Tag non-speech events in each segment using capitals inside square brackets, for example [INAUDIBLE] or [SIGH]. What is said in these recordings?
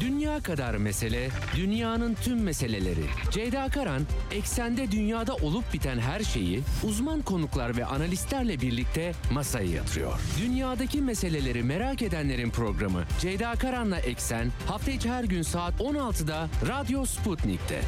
Dünya kadar mesele, dünyanın tüm meseleleri. Ceyda Karan, eksende dünyada olup biten her şeyi uzman konuklar ve analistlerle birlikte masaya yatırıyor. Dünyadaki meseleleri merak edenlerin programı Ceyda Karan'la Eksen hafta içi her gün saat 16'da Radyo Sputnik'te.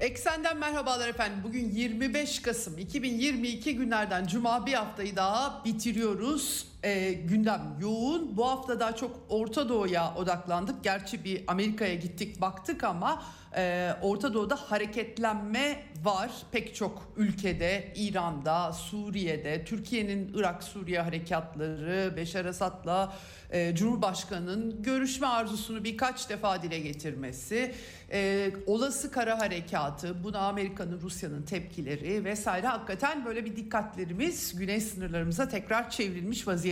Eksenden merhabalar efendim. Bugün 25 Kasım 2022 günlerden Cuma bir haftayı daha bitiriyoruz. Ee, gündem yoğun. Bu hafta daha çok Orta Doğu'ya odaklandık. Gerçi bir Amerika'ya gittik baktık ama e, Orta Doğu'da hareketlenme var. Pek çok ülkede, İran'da, Suriye'de, Türkiye'nin Irak-Suriye harekatları, Beşar Esad'la e, Cumhurbaşkanı'nın görüşme arzusunu birkaç defa dile getirmesi, e, olası kara harekatı, buna Amerika'nın, Rusya'nın tepkileri vesaire hakikaten böyle bir dikkatlerimiz güney sınırlarımıza tekrar çevrilmiş vaziyette.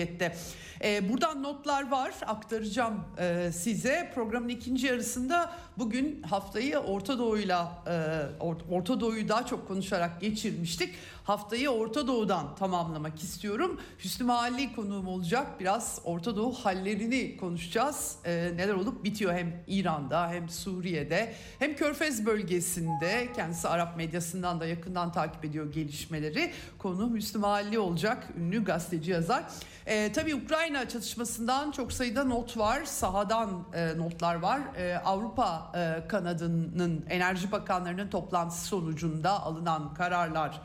E, buradan notlar var aktaracağım e, size. Programın ikinci yarısında bugün haftayı Orta Doğu'yla e, Orta Doğu'yu daha çok konuşarak geçirmiştik. Haftayı Orta Doğu'dan tamamlamak istiyorum. Hüsnü Mahalli konuğum olacak. Biraz Orta Doğu hallerini konuşacağız. E, neler olup bitiyor hem İran'da hem Suriye'de hem Körfez bölgesinde. Kendisi Arap medyasından da yakından takip ediyor gelişmeleri. Konuğum Hüsnü Mahalli olacak. Ünlü gazeteci yazar. E, tabii Ukrayna çatışmasından çok sayıda not var. Sahadan e, notlar var. E, Avrupa e, kanadının enerji bakanlarının toplantısı sonucunda alınan kararlar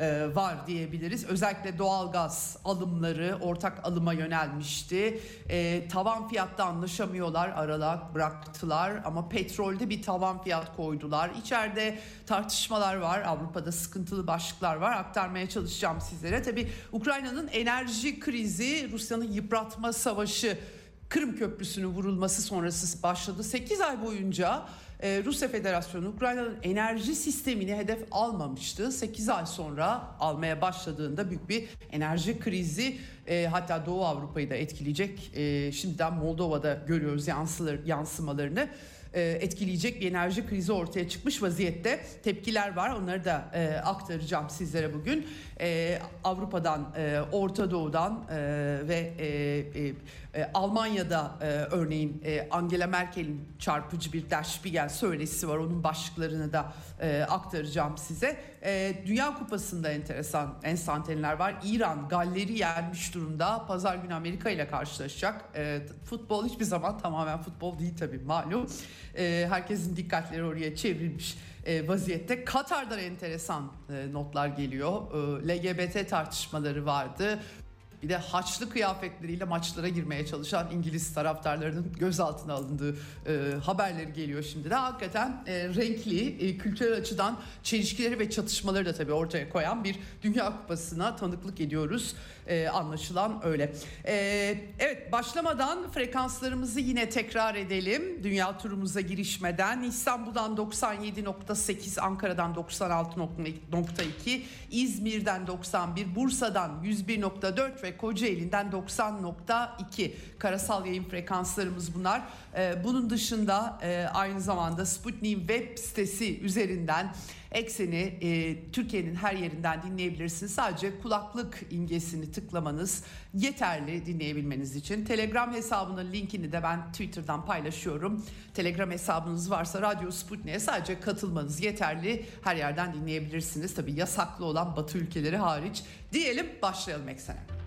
e, var diyebiliriz. Özellikle doğalgaz alımları ortak alıma yönelmişti. E, tavan fiyatta anlaşamıyorlar, aralık bıraktılar ama petrolde bir tavan fiyat koydular. İçeride tartışmalar var, Avrupa'da sıkıntılı başlıklar var. Aktarmaya çalışacağım sizlere. Tabii Ukrayna'nın enerji krizi, Rusya'nın yıpratma savaşı Kırım Köprüsü'nün vurulması sonrası başladı. 8 ay boyunca e, Rusya Federasyonu Ukrayna'nın enerji sistemini hedef almamıştı. 8 ay sonra almaya başladığında büyük bir enerji krizi e, hatta Doğu Avrupa'yı da etkileyecek. E, şimdiden Moldova'da görüyoruz yansımalarını e, etkileyecek bir enerji krizi ortaya çıkmış vaziyette. Tepkiler var onları da aktaracağım sizlere bugün. E, Avrupa'dan, e, Orta Doğu'dan e, ve e, e, e, Almanya'da e, örneğin e, Angela Merkel'in çarpıcı bir Der Spiegel söylesi var. Onun başlıklarını da e, aktaracağım size. E, Dünya Kupası'nda enteresan enstantaneler var. İran Galler'i yenmiş durumda. Pazar günü Amerika ile karşılaşacak. E, futbol hiçbir zaman tamamen futbol değil tabii malum. E, herkesin dikkatleri oraya çevrilmiş vaziyette. Katar'dan enteresan e, notlar geliyor. E, LGBT tartışmaları vardı. Bir de haçlı kıyafetleriyle maçlara girmeye çalışan İngiliz taraftarlarının gözaltına alındığı e, haberleri geliyor şimdi de. Hakikaten e, renkli, e, kültürel açıdan çelişkileri ve çatışmaları da tabii ortaya koyan bir Dünya Kupası'na tanıklık ediyoruz. E, anlaşılan öyle. E, evet başlamadan frekanslarımızı yine tekrar edelim. Dünya turumuza girişmeden İstanbul'dan 97.8, Ankara'dan 96.2, İzmir'den 91, Bursa'dan 101.4 ve Kocaeli'nden 90.2 karasal yayın frekanslarımız bunlar. E, bunun dışında e, aynı zamanda Sputnik web sitesi üzerinden Ekseni e, Türkiye'nin her yerinden dinleyebilirsiniz. Sadece kulaklık imgesini tıklamanız yeterli dinleyebilmeniz için. Telegram hesabının linkini de ben Twitter'dan paylaşıyorum. Telegram hesabınız varsa Radyo Sputnik'e sadece katılmanız yeterli. Her yerden dinleyebilirsiniz. Tabii yasaklı olan Batı ülkeleri hariç. Diyelim başlayalım Eksen'e.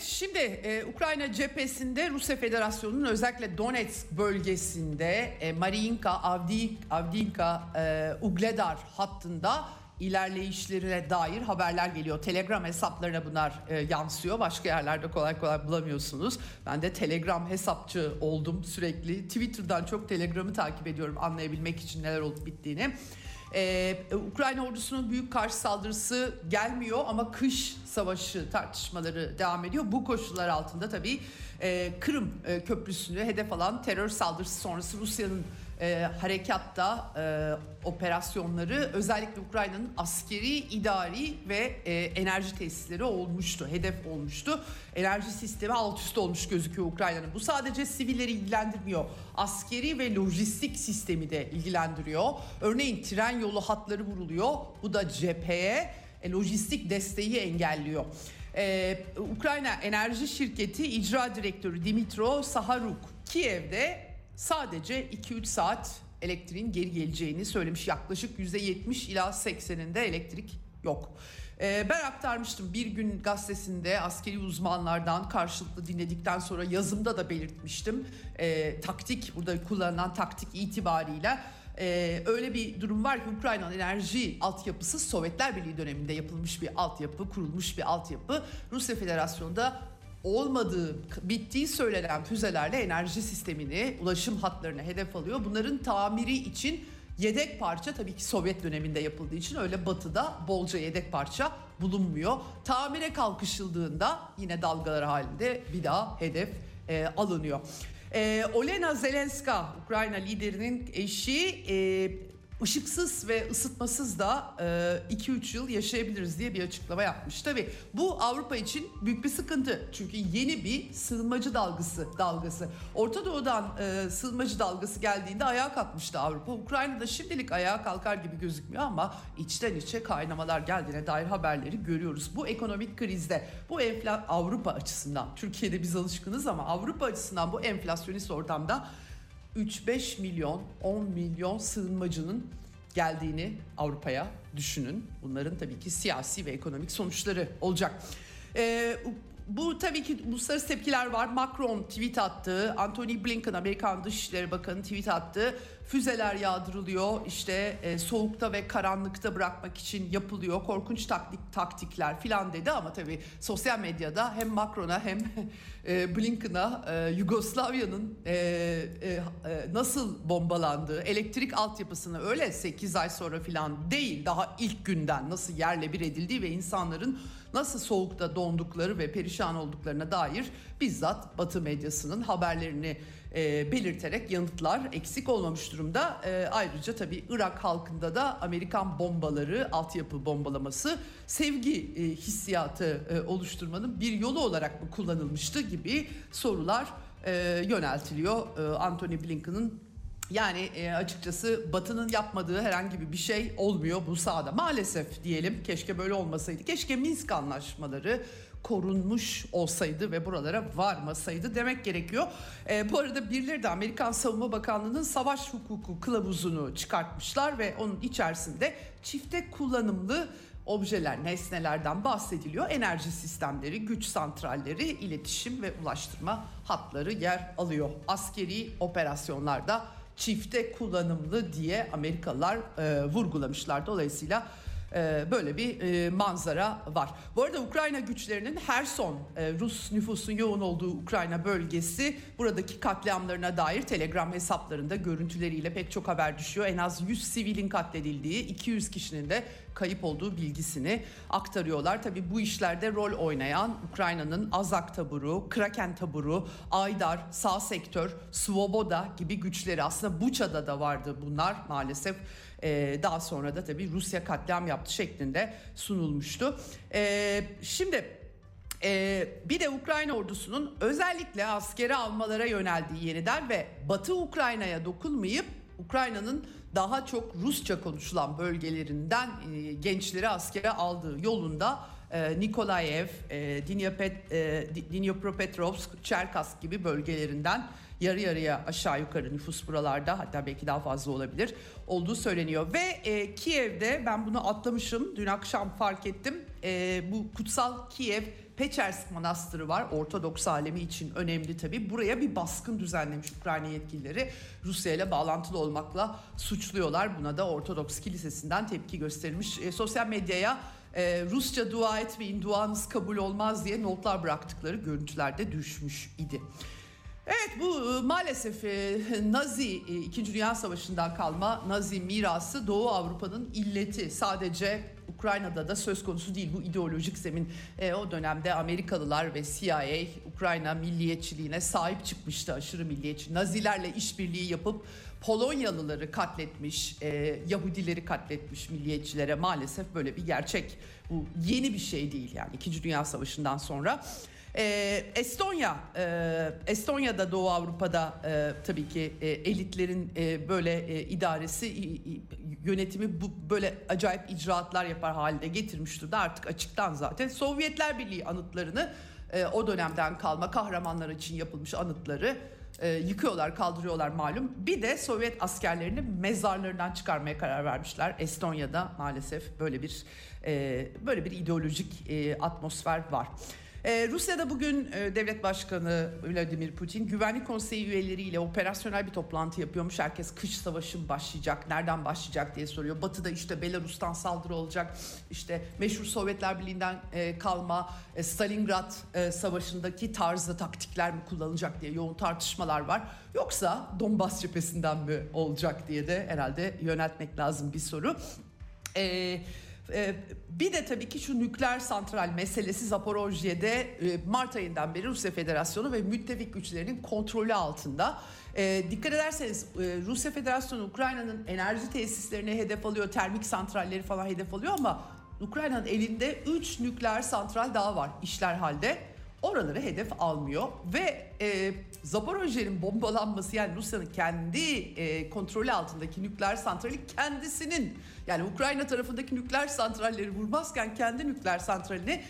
Şimdi e, Ukrayna cephesinde Rusya Federasyonu'nun özellikle Donetsk bölgesinde e, Mariinka, Avdiivka, e, Ugledar hattında ilerleyişlerine dair haberler geliyor. Telegram hesaplarına bunlar e, yansıyor. Başka yerlerde kolay kolay bulamıyorsunuz. Ben de Telegram hesapçı oldum sürekli. Twitter'dan çok Telegram'ı takip ediyorum anlayabilmek için neler olup bittiğini. Ee, Ukrayna ordusunun büyük karşı saldırısı gelmiyor ama kış savaşı tartışmaları devam ediyor. Bu koşullar altında tabii e, Kırım e, köprüsünü hedef alan terör saldırısı sonrası Rusya'nın e, harekatta e, operasyonları özellikle Ukrayna'nın askeri, idari ve e, enerji tesisleri olmuştu, hedef olmuştu. Enerji sistemi alt üst olmuş gözüküyor Ukrayna'nın. Bu sadece sivilleri ilgilendirmiyor. Askeri ve lojistik sistemi de ilgilendiriyor. Örneğin tren yolu hatları vuruluyor. Bu da cepheye e, lojistik desteği engelliyor. Ee, Ukrayna Enerji Şirketi İcra Direktörü Dimitro Saharuk Kiev'de sadece 2-3 saat elektriğin geri geleceğini söylemiş. Yaklaşık %70 ila 80'inde elektrik yok. Ee, ben aktarmıştım bir gün gazetesinde askeri uzmanlardan karşılıklı dinledikten sonra yazımda da belirtmiştim. Ee, taktik burada kullanılan taktik itibarıyla ee, öyle bir durum var ki Ukrayna'nın enerji altyapısı Sovyetler Birliği döneminde yapılmış bir altyapı, kurulmuş bir altyapı. Rusya Federasyonu'nda olmadığı, bittiği söylenen füzelerle enerji sistemini, ulaşım hatlarını hedef alıyor. Bunların tamiri için yedek parça tabii ki Sovyet döneminde yapıldığı için öyle batıda bolca yedek parça bulunmuyor. Tamire kalkışıldığında yine dalgalar halinde bir daha hedef e, alınıyor. E, Olena Zelenska, Ukrayna liderinin eşi e, ışıksız ve ısıtmasız da 2-3 yıl yaşayabiliriz diye bir açıklama yapmış. Tabi bu Avrupa için büyük bir sıkıntı. Çünkü yeni bir sığınmacı dalgası dalgası. Orta Doğu'dan e, sığınmacı dalgası geldiğinde ayağa kalkmıştı Avrupa. Ukrayna'da şimdilik ayağa kalkar gibi gözükmüyor ama içten içe kaynamalar geldiğine dair haberleri görüyoruz. Bu ekonomik krizde bu enfla Avrupa açısından Türkiye'de biz alışkınız ama Avrupa açısından bu enflasyonist ortamda 3-5 milyon 10 milyon sığınmacının geldiğini Avrupa'ya düşünün. Bunların tabii ki siyasi ve ekonomik sonuçları olacak. Ee, bu tabii ki uluslararası tepkiler var. Macron tweet attı. Anthony Blinken Amerikan Dışişleri Bakanı tweet attı. Füzeler yağdırılıyor. İşte e, soğukta ve karanlıkta bırakmak için yapılıyor. Korkunç taktik taktikler filan dedi ama tabii sosyal medyada hem Macron'a hem [LAUGHS] e, Blinken'a e, Yugoslavya'nın e, e, e, nasıl bombalandığı, elektrik altyapısını öyle 8 ay sonra filan değil daha ilk günden nasıl yerle bir edildiği ve insanların nasıl soğukta dondukları ve perişan olduklarına dair bizzat Batı medyasının haberlerini e, belirterek yanıtlar eksik olmamış durumda. E, ayrıca tabii Irak halkında da Amerikan bombaları, altyapı bombalaması sevgi e, hissiyatı e, oluşturmanın bir yolu olarak mı kullanılmıştı gibi sorular e, yöneltiliyor. E, Anthony Blinken'ın yani e, açıkçası Batı'nın yapmadığı herhangi bir şey olmuyor bu sahada. Maalesef diyelim keşke böyle olmasaydı. Keşke Minsk anlaşmaları korunmuş olsaydı ve buralara varmasaydı demek gerekiyor. E, bu arada birileri de Amerikan Savunma Bakanlığı'nın savaş hukuku kılavuzunu çıkartmışlar ve onun içerisinde çifte kullanımlı objeler, nesnelerden bahsediliyor. Enerji sistemleri, güç santralleri, iletişim ve ulaştırma hatları yer alıyor. Askeri operasyonlarda çifte kullanımlı diye Amerikalılar e, vurgulamışlar. Dolayısıyla böyle bir e, manzara var. Bu arada Ukrayna güçlerinin Herson, e, Rus nüfusun yoğun olduğu Ukrayna bölgesi buradaki katliamlarına dair Telegram hesaplarında görüntüleriyle pek çok haber düşüyor. En az 100 sivilin katledildiği, 200 kişinin de kayıp olduğu bilgisini aktarıyorlar. Tabii bu işlerde rol oynayan Ukrayna'nın Azak taburu, Kraken taburu, Aydar, Sağ Sektör, Svoboda gibi güçleri aslında Buça'da da vardı bunlar maalesef. Ee, daha sonra da tabii Rusya katliam yaptı şeklinde sunulmuştu. Ee, şimdi ee, bir de Ukrayna ordusunun özellikle askeri almalara yöneldiği yeniden ve Batı Ukrayna'ya dokunmayıp Ukrayna'nın daha çok Rusça konuşulan bölgelerinden e, gençleri askere aldığı yolunda e, Nikolaev, e, e, Çerkask gibi bölgelerinden yarı yarıya aşağı yukarı nüfus buralarda hatta belki daha fazla olabilir olduğu söyleniyor. Ve e, Kiev'de ben bunu atlamışım dün akşam fark ettim e, bu kutsal Kiev Pechersk Manastırı var. Ortodoks alemi için önemli tabii. Buraya bir baskın düzenlemiş Ukrayna yetkilileri. Rusya ile bağlantılı olmakla suçluyorlar. Buna da Ortodoks Kilisesi'nden tepki gösterilmiş. E, sosyal medyaya e, Rusça dua etmeyin, duanız kabul olmaz diye notlar bıraktıkları görüntülerde düşmüş idi. Evet bu e, maalesef e, [LAUGHS] Nazi 2. E, Dünya Savaşı'ndan kalma Nazi mirası Doğu Avrupa'nın illeti. Sadece Ukrayna'da da söz konusu değil bu ideolojik zemin. E, o dönemde Amerikalılar ve CIA Ukrayna milliyetçiliğine sahip çıkmıştı aşırı milliyetçi. Nazilerle işbirliği yapıp Polonyalıları katletmiş, e, Yahudileri katletmiş milliyetçilere maalesef böyle bir gerçek. Bu yeni bir şey değil yani 2. Dünya Savaşı'ndan sonra. E, Estonya, e, Estonya'da Doğu Avrupa'da e, tabii ki e, elitlerin e, böyle e, idaresi, i, i, yönetimi bu böyle acayip icraatlar yapar halde getirmiş durumda. Artık açıktan zaten Sovyetler Birliği anıtlarını e, o dönemden kalma kahramanlar için yapılmış anıtları e, yıkıyorlar, kaldırıyorlar malum. Bir de Sovyet askerlerini mezarlarından çıkarmaya karar vermişler. Estonya'da maalesef böyle bir e, böyle bir ideolojik e, atmosfer var. Ee, Rusya'da bugün e, devlet başkanı Vladimir Putin güvenlik konseyi üyeleriyle operasyonel bir toplantı yapıyormuş. Herkes kış savaşı başlayacak, nereden başlayacak diye soruyor. Batı'da işte Belarus'tan saldırı olacak. İşte meşhur Sovyetler Birliği'nden e, kalma e, Stalingrad e, savaşındaki tarzda taktikler mi kullanılacak diye yoğun tartışmalar var. Yoksa Donbas cephesinden mi olacak diye de herhalde yöneltmek lazım bir soru. Eee ee, bir de tabii ki şu nükleer santral meselesi Zaporojye'de e, Mart ayından beri Rusya Federasyonu ve müttefik güçlerinin kontrolü altında. E, dikkat ederseniz e, Rusya Federasyonu Ukrayna'nın enerji tesislerini hedef alıyor, termik santralleri falan hedef alıyor ama Ukrayna'nın elinde 3 nükleer santral daha var işler halde. Oraları hedef almıyor ve e, Zaporojye'nin bombalanması yani Rusya'nın kendi e, kontrolü altındaki nükleer santrali kendisinin yani Ukrayna tarafındaki nükleer santralleri vurmazken kendi nükleer santralini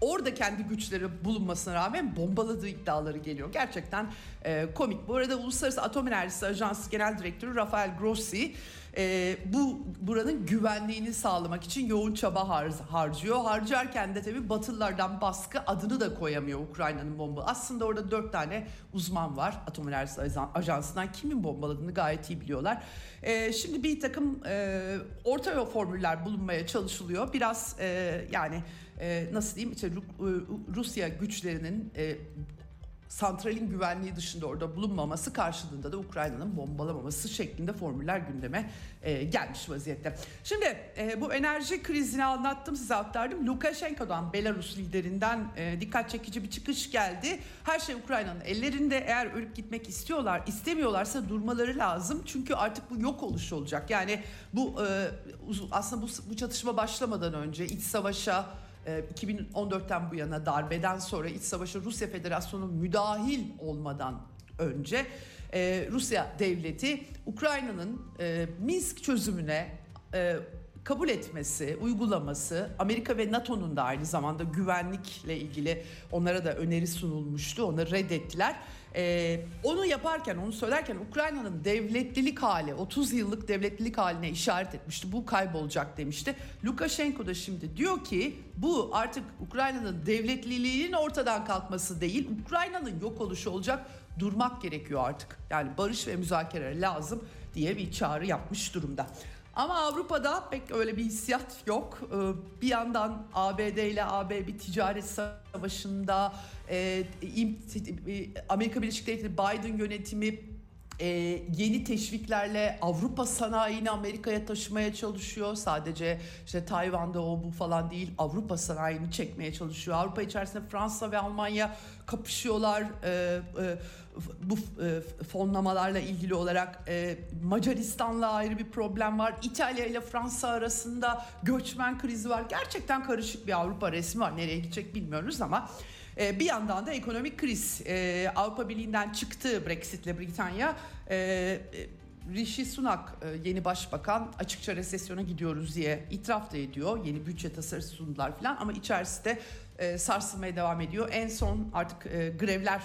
orada kendi güçleri bulunmasına rağmen bombaladığı iddiaları geliyor. Gerçekten e, komik. Bu arada Uluslararası Atom Enerjisi Ajansı Genel Direktörü Rafael Grossi e, bu buranın güvenliğini sağlamak için yoğun çaba har, harcıyor. Harcarken de tabii Batılılardan baskı adını da koyamıyor Ukrayna'nın bomba. Aslında orada dört tane uzman var Atom Enerjisi Ajansı'ndan kimin bombaladığını gayet iyi biliyorlar. E, şimdi bir takım e, orta yol formüller bulunmaya çalışılıyor. Biraz e, yani e, nasıl diyeyim işte Rusya güçlerinin e, santralin güvenliği dışında orada bulunmaması karşılığında da Ukrayna'nın bombalamaması şeklinde formüller gündeme e, gelmiş vaziyette. Şimdi e, bu enerji krizini anlattım size aktardım. Lukashenko'dan Belarus liderinden e, dikkat çekici bir çıkış geldi. Her şey Ukrayna'nın ellerinde eğer ölüp gitmek istiyorlar istemiyorlarsa durmaları lazım. Çünkü artık bu yok oluş olacak. Yani bu e, aslında bu, bu çatışma başlamadan önce iç savaşa 2014'ten ee, bu yana darbeden sonra iç savaşa Rusya Federasyonu müdahil olmadan önce e, Rusya devleti Ukrayna'nın e, Minsk çözümüne e, kabul etmesi, uygulaması Amerika ve NATO'nun da aynı zamanda güvenlikle ilgili onlara da öneri sunulmuştu. Onu reddettiler. Ee, onu yaparken, onu söylerken Ukrayna'nın devletlilik hali, 30 yıllık devletlilik haline işaret etmişti. Bu kaybolacak demişti. Lukashenko da şimdi diyor ki bu artık Ukrayna'nın devletliliğinin ortadan kalkması değil, Ukrayna'nın yok oluşu olacak. Durmak gerekiyor artık. Yani barış ve müzakere lazım diye bir çağrı yapmış durumda. Ama Avrupa'da pek öyle bir hissiyat yok. Ee, bir yandan ABD ile AB bir ticaret savaşında e, Amerika Birleşik Devletleri Biden yönetimi e, yeni teşviklerle Avrupa sanayini Amerika'ya taşımaya çalışıyor. Sadece işte Tayvan'da o bu falan değil Avrupa sanayini çekmeye çalışıyor. Avrupa içerisinde Fransa ve Almanya kapışıyorlar. E, e, bu e, fonlamalarla ilgili olarak e, Macaristan'la ayrı bir problem var. İtalya ile Fransa arasında göçmen krizi var. Gerçekten karışık bir Avrupa resmi var. Nereye gidecek bilmiyoruz ama e, bir yandan da ekonomik kriz. Avrupa Birliği'nden çıktı Brexit'le Britanya. Rishi Sunak yeni başbakan açıkça resesyona gidiyoruz diye itiraf da ediyor. Yeni bütçe tasarısı sundular falan ama içerisinde sarsılmaya devam ediyor. En son artık grevler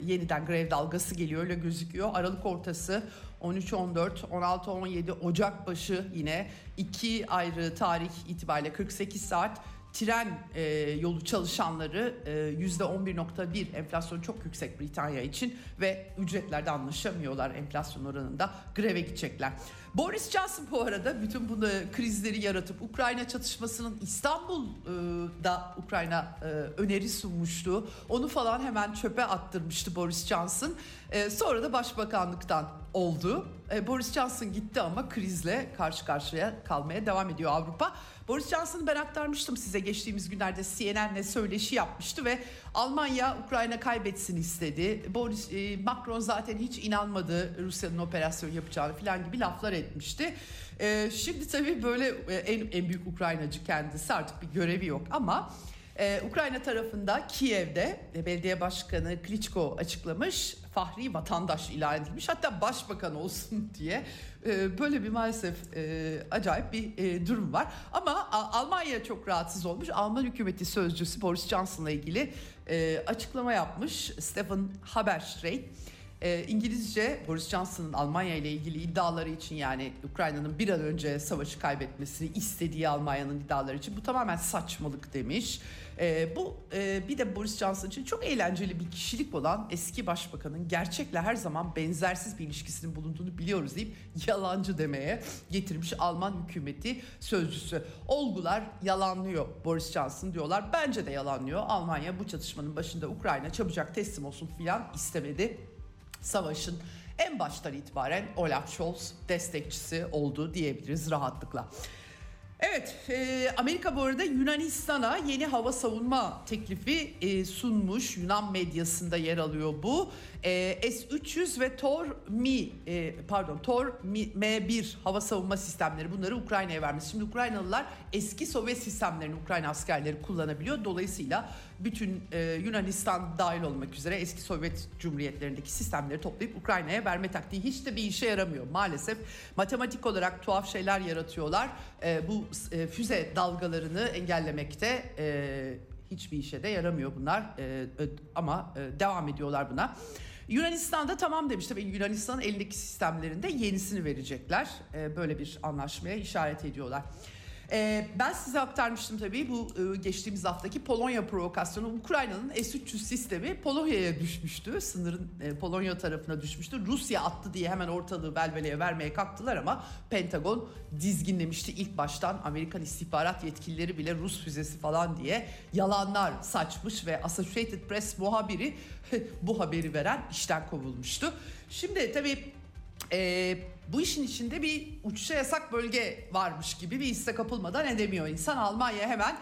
yeniden grev dalgası geliyor öyle gözüküyor. Aralık ortası 13-14, 16-17 Ocak başı yine iki ayrı tarih itibariyle 48 saat tren e, yolu çalışanları e, %11.1 enflasyon çok yüksek Britanya için ve ücretlerde anlaşamıyorlar enflasyon oranında greve gidecekler. Boris Johnson bu arada bütün bunu krizleri yaratıp Ukrayna çatışmasının İstanbul'da Ukrayna e, öneri sunmuştu. Onu falan hemen çöpe attırmıştı Boris Johnson. E, sonra da başbakanlıktan oldu. E, Boris Johnson gitti ama krizle karşı karşıya kalmaya devam ediyor Avrupa. Boris Johnson'ı ben aktarmıştım size geçtiğimiz günlerde CNN'le söyleşi yapmıştı ve Almanya Ukrayna kaybetsin istedi. Boris e, Macron zaten hiç inanmadı Rusya'nın operasyon yapacağını falan gibi laflar etmişti. E, şimdi tabii böyle e, en, en büyük Ukraynacı kendisi artık bir görevi yok ama Ee, Ukrayna tarafında Kiev'de e, belediye başkanı Klitschko açıklamış fahri vatandaş ilan edilmiş. Hatta başbakan olsun [LAUGHS] diye e, böyle bir maalesef e, acayip bir e, durum var. Ama Almanya çok rahatsız olmuş. Alman hükümeti sözcüsü Boris Johnson'la ilgili açıklama yapmış. Stefan Haberstreit İngilizce Boris Johnson'ın Almanya ile ilgili iddiaları için yani Ukrayna'nın bir an önce savaşı kaybetmesini istediği Almanya'nın iddiaları için. Bu tamamen saçmalık demiş. E, bu e, bir de Boris Johnson için çok eğlenceli bir kişilik olan eski başbakanın gerçekle her zaman benzersiz bir ilişkisinin bulunduğunu biliyoruz deyip yalancı demeye getirmiş Alman hükümeti sözcüsü. Olgular yalanlıyor Boris Johnson diyorlar. Bence de yalanlıyor. Almanya bu çatışmanın başında Ukrayna çabucak teslim olsun filan istemedi savaşın en baştan itibaren Olaf Scholz destekçisi oldu diyebiliriz rahatlıkla. Evet, e, Amerika bu arada Yunanistan'a yeni hava savunma teklifi e, sunmuş. Yunan medyasında yer alıyor bu. E, S-300 ve Tor Mi, e, pardon Tor Mi, M1 hava savunma sistemleri bunları Ukrayna'ya vermiş. Şimdi Ukraynalılar eski Sovyet sistemlerini Ukrayna askerleri kullanabiliyor. Dolayısıyla bütün e, Yunanistan dahil olmak üzere eski Sovyet cumhuriyetlerindeki sistemleri toplayıp Ukrayna'ya verme taktiği hiç de bir işe yaramıyor. Maalesef matematik olarak tuhaf şeyler yaratıyorlar. E, bu e, füze dalgalarını engellemekte e, hiçbir işe de yaramıyor bunlar E, ama e, devam ediyorlar buna. Yunanistan'da tamam demiş tabii Yunanistan'ın elindeki sistemlerinde yenisini verecekler. E, böyle bir anlaşmaya işaret ediyorlar. Ee, ben size aktarmıştım tabii bu e, geçtiğimiz haftaki Polonya provokasyonu. Ukrayna'nın S-300 sistemi Polonya'ya düşmüştü. Sınırın e, Polonya tarafına düşmüştü. Rusya attı diye hemen ortalığı velveleye vermeye kalktılar ama Pentagon dizginlemişti ilk baştan. Amerikan istihbarat yetkilileri bile Rus füzesi falan diye yalanlar saçmış ve Associated Press muhabiri [LAUGHS] bu haberi veren işten kovulmuştu. Şimdi tabii ee, bu işin içinde bir uçuşa yasak bölge varmış gibi bir hisse kapılmadan edemiyor insan. Almanya hemen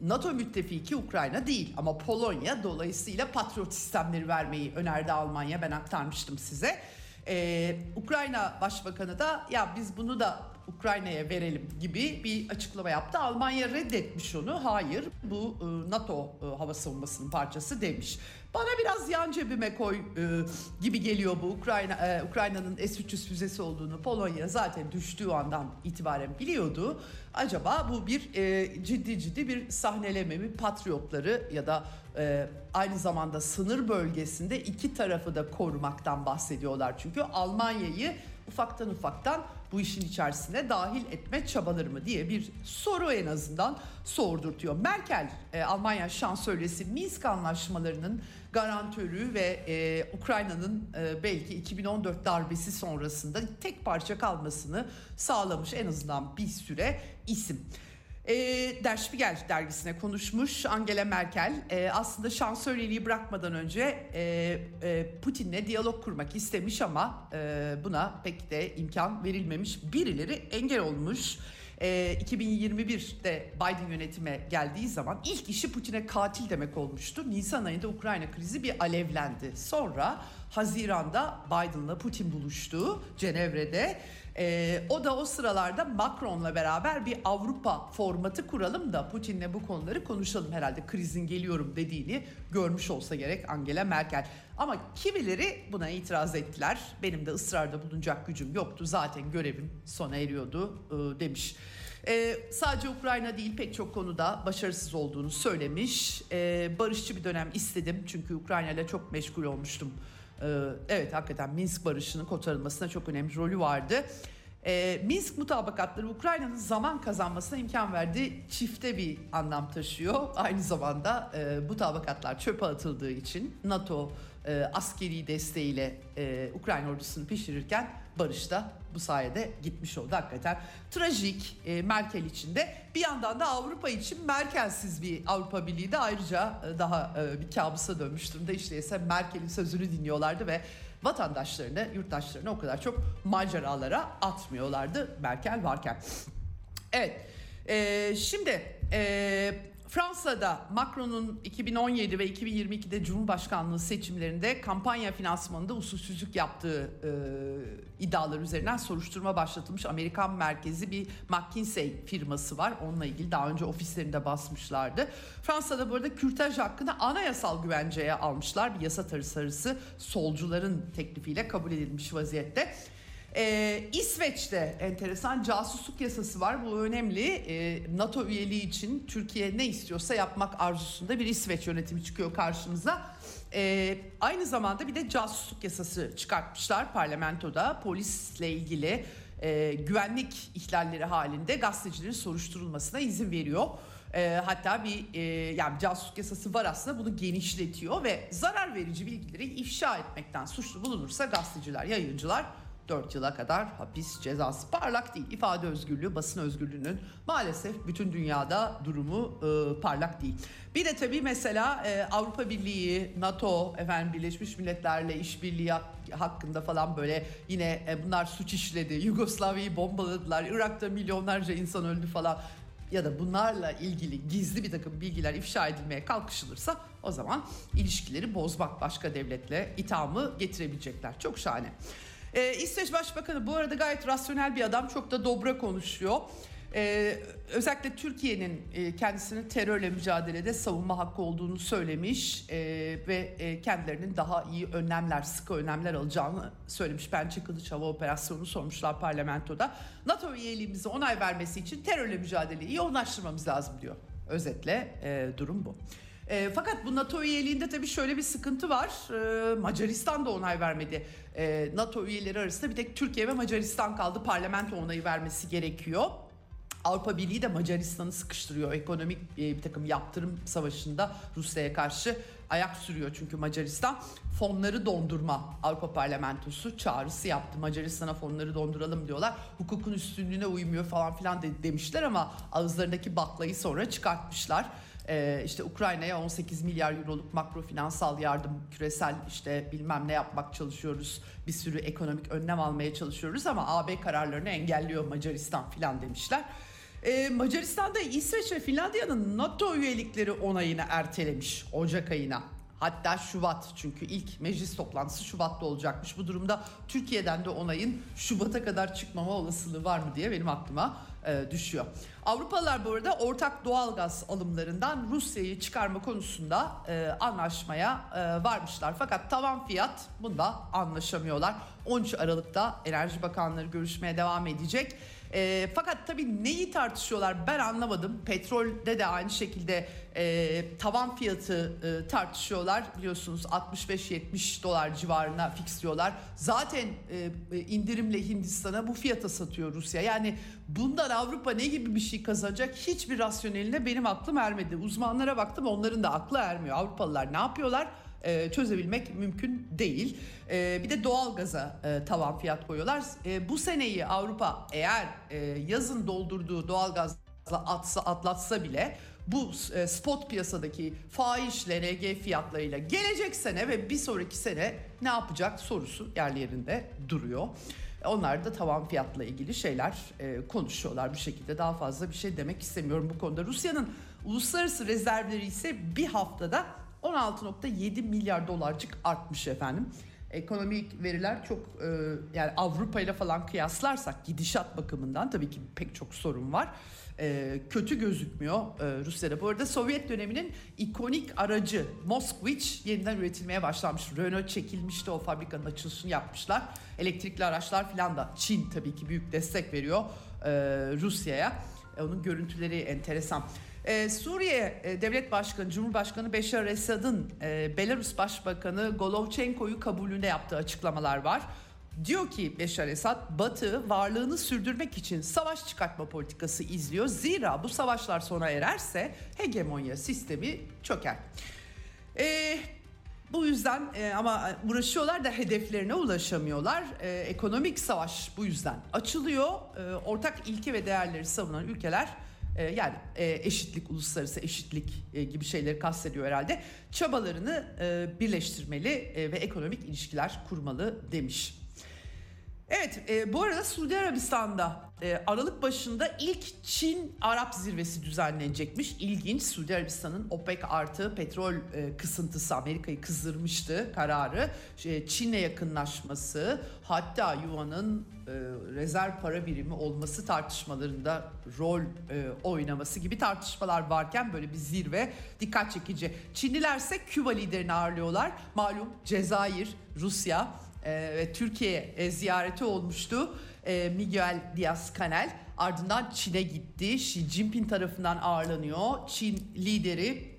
NATO müttefiki Ukrayna değil ama Polonya dolayısıyla Patriot sistemleri vermeyi önerdi Almanya ben aktarmıştım size. Ee, Ukrayna Başbakanı da ya biz bunu da Ukrayna'ya verelim gibi bir açıklama yaptı. Almanya reddetmiş onu. Hayır bu e, NATO e, hava savunmasının parçası demiş. Bana biraz yan cebime koy e, gibi geliyor bu Ukrayna Ukrayna'nın S-300 füzesi olduğunu Polonya zaten düştüğü andan itibaren biliyordu. Acaba bu bir ciddi ciddi bir sahneleme mi? Patriotları ya da aynı zamanda sınır bölgesinde iki tarafı da korumaktan bahsediyorlar. Çünkü Almanya'yı ufaktan ufaktan bu işin içerisine dahil etme çabaları mı diye bir soru en azından sordurtuyor. Merkel e, Almanya şansölyesi Minsk anlaşmalarının garantörü ve e, Ukrayna'nın e, belki 2014 darbesi sonrasında tek parça kalmasını sağlamış en azından bir süre isim. E, Der Spiegel dergisine konuşmuş Angela Merkel e, aslında şansölyeliği bırakmadan önce e, e, Putin'le diyalog kurmak istemiş ama e, buna pek de imkan verilmemiş birileri engel olmuş. E, 2021'de Biden yönetime geldiği zaman ilk işi Putin'e katil demek olmuştu. Nisan ayında Ukrayna krizi bir alevlendi. Sonra Haziran'da Biden'la Putin buluştu Cenevre'de. Ee, o da o sıralarda Macron'la beraber bir Avrupa formatı kuralım da Putin'le bu konuları konuşalım herhalde krizin geliyorum dediğini görmüş olsa gerek Angela Merkel. Ama kimileri buna itiraz ettiler. Benim de ısrarda bulunacak gücüm yoktu zaten görevim sona eriyordu e, demiş. Ee, sadece Ukrayna değil pek çok konuda başarısız olduğunu söylemiş. Ee, barışçı bir dönem istedim çünkü Ukrayna ile çok meşgul olmuştum. Ee, evet hakikaten Minsk barışının kotarılmasına çok önemli rolü vardı. Ee, Minsk mutabakatları Ukrayna'nın zaman kazanmasına imkan verdi. Çifte bir anlam taşıyor. Aynı zamanda e, mutabakatlar çöpe atıldığı için NATO e, askeri desteğiyle e, Ukrayna ordusunu pişirirken barış da bu sayede gitmiş oldu hakikaten. Trajik e, Merkel için de bir yandan da Avrupa için Merkelsiz bir Avrupa Birliği de ayrıca e, daha e, bir kabusa dönmüş durumda. İşte ise Merkel'in sözünü dinliyorlardı ve vatandaşlarını, yurttaşlarını o kadar çok maceralara atmıyorlardı Merkel varken. Evet, e, şimdi e, Fransa'da Macron'un 2017 ve 2022'de Cumhurbaşkanlığı seçimlerinde kampanya finansmanında usulsüzlük yaptığı e, iddialar üzerinden soruşturma başlatılmış. Amerikan merkezi bir McKinsey firması var. Onunla ilgili daha önce ofislerinde basmışlardı. Fransa'da bu arada kürtaj hakkında anayasal güvenceye almışlar. Bir yasa tasarısı solcuların teklifiyle kabul edilmiş vaziyette. Ee, İsveç'te enteresan casusluk yasası var. Bu önemli. Ee, NATO üyeliği için Türkiye ne istiyorsa yapmak arzusunda bir İsveç yönetimi çıkıyor karşımıza. Ee, aynı zamanda bir de casusluk yasası çıkartmışlar parlamentoda. Polisle ilgili e, güvenlik ihlalleri halinde gazetecilerin soruşturulmasına izin veriyor. E, hatta bir e, yani casusluk yasası var aslında bunu genişletiyor ve zarar verici bilgileri ifşa etmekten suçlu bulunursa gazeteciler, yayıncılar 4 yıla kadar hapis cezası parlak değil. İfade özgürlüğü, basın özgürlüğünün maalesef bütün dünyada durumu e, parlak değil. Bir de tabii mesela e, Avrupa Birliği, NATO, efendim Birleşmiş Milletler'le işbirliği hakkında falan böyle yine e, bunlar suç işledi. Yugoslavya'yı bombaladılar. Irak'ta milyonlarca insan öldü falan ya da bunlarla ilgili gizli bir takım bilgiler ifşa edilmeye kalkışılırsa o zaman ilişkileri bozmak başka devletle ithamı getirebilecekler. Çok şahane. Ee, İsveç Başbakanı bu arada gayet rasyonel bir adam. Çok da dobra konuşuyor. Ee, özellikle Türkiye'nin e, kendisini terörle mücadelede savunma hakkı olduğunu söylemiş e, ve e, kendilerinin daha iyi önlemler, sıkı önlemler alacağını söylemiş. Pençe Kılıç Hava Operasyonu sormuşlar parlamentoda. NATO üyeliğimize onay vermesi için terörle mücadeleyi yoğunlaştırmamız lazım diyor. Özetle e, durum bu. E, fakat bu NATO üyeliğinde tabii şöyle bir sıkıntı var. E, Macaristan da onay vermedi. E, NATO üyeleri arasında bir tek Türkiye ve Macaristan kaldı. Parlamento onayı vermesi gerekiyor. Avrupa Birliği de Macaristan'ı sıkıştırıyor. Ekonomik e, bir takım yaptırım savaşında Rusya'ya karşı ayak sürüyor çünkü Macaristan fonları dondurma Avrupa Parlamentosu çağrısı yaptı. Macaristan'a fonları donduralım diyorlar. Hukukun üstünlüğüne uymuyor falan filan de, demişler ama ağızlarındaki baklayı sonra çıkartmışlar. Ee, işte Ukrayna'ya 18 milyar euroluk makro finansal yardım, küresel işte bilmem ne yapmak çalışıyoruz. Bir sürü ekonomik önlem almaya çalışıyoruz ama AB kararlarını engelliyor Macaristan filan demişler. Ee, Macaristan'da İsveç ve Finlandiya'nın NATO üyelikleri onayını ertelemiş Ocak ayına. Hatta Şubat çünkü ilk meclis toplantısı Şubat'ta olacakmış. Bu durumda Türkiye'den de onayın Şubat'a kadar çıkmama olasılığı var mı diye benim aklıma e, düşüyor. Avrupalılar bu arada ortak doğalgaz alımlarından Rusya'yı çıkarma konusunda e, anlaşmaya e, varmışlar. Fakat tavan fiyat bunda anlaşamıyorlar. 13 Aralık'ta Enerji Bakanları görüşmeye devam edecek. E, fakat tabii neyi tartışıyorlar ben anlamadım. Petrolde de aynı şekilde e, tavan fiyatı e, tartışıyorlar. Biliyorsunuz 65-70 dolar civarına fixliyorlar. Zaten e, indirimle Hindistan'a bu fiyata satıyor Rusya. Yani bundan Avrupa ne gibi bir şey kazanacak hiçbir rasyoneline benim aklım ermedi. Uzmanlara baktım onların da aklı ermiyor. Avrupalılar ne yapıyorlar? E, çözebilmek mümkün değil. E, bir de doğalgaza e, tavan fiyat koyuyorlar. E, bu seneyi Avrupa eğer yazın doldurduğu doğalgazla atsa, atlatsa bile bu spot piyasadaki faiz LNG fiyatlarıyla gelecek sene ve bir sonraki sene ne yapacak sorusu yerli yerinde duruyor. Onlar da tavan fiyatla ilgili şeyler e, konuşuyorlar bu şekilde. Daha fazla bir şey demek istemiyorum bu konuda. Rusya'nın uluslararası rezervleri ise bir haftada 16.7 milyar dolarcık artmış efendim. Ekonomik veriler çok e, yani Avrupa ile falan kıyaslarsak gidişat bakımından tabii ki pek çok sorun var. E, kötü gözükmüyor e, Rusya'da. Bu arada Sovyet döneminin ikonik aracı Moskvich yeniden üretilmeye başlanmış. Renault çekilmişti o fabrikanın açılışını yapmışlar. Elektrikli araçlar falan da Çin tabii ki büyük destek veriyor e, Rusya'ya. E, onun görüntüleri enteresan. Ee, Suriye e, Devlet Başkanı, Cumhurbaşkanı Beşar Esad'ın e, Belarus Başbakanı Golovchenko'yu kabulünde yaptığı açıklamalar var. Diyor ki Beşar Esad, Batı varlığını sürdürmek için savaş çıkartma politikası izliyor. Zira bu savaşlar sona ererse hegemonya sistemi çöker. E, bu yüzden e, ama uğraşıyorlar da hedeflerine ulaşamıyorlar. E, ekonomik savaş bu yüzden açılıyor. E, ortak ilke ve değerleri savunan ülkeler e, yani e, eşitlik, uluslararası eşitlik e, gibi şeyleri kastediyor herhalde. Çabalarını birleştirmeli ve ekonomik ilişkiler kurmalı demiş. Evet e, bu arada Suudi Arabistan'da e, Aralık başında ilk Çin-Arap zirvesi düzenlenecekmiş. İlginç Suudi Arabistan'ın OPEC artı petrol e, kısıntısı Amerika'yı kızdırmıştı kararı. E, Çin'le yakınlaşması hatta Yuan'ın e, rezerv para birimi olması tartışmalarında rol e, oynaması gibi tartışmalar varken böyle bir zirve dikkat çekici. Çinlilerse Küba liderini ağırlıyorlar. Malum Cezayir, Rusya ve Türkiye e, ziyareti olmuştu. E, Miguel Diaz-Canel ardından Çin'e gitti. Xi Jinping tarafından ağırlanıyor. Çin lideri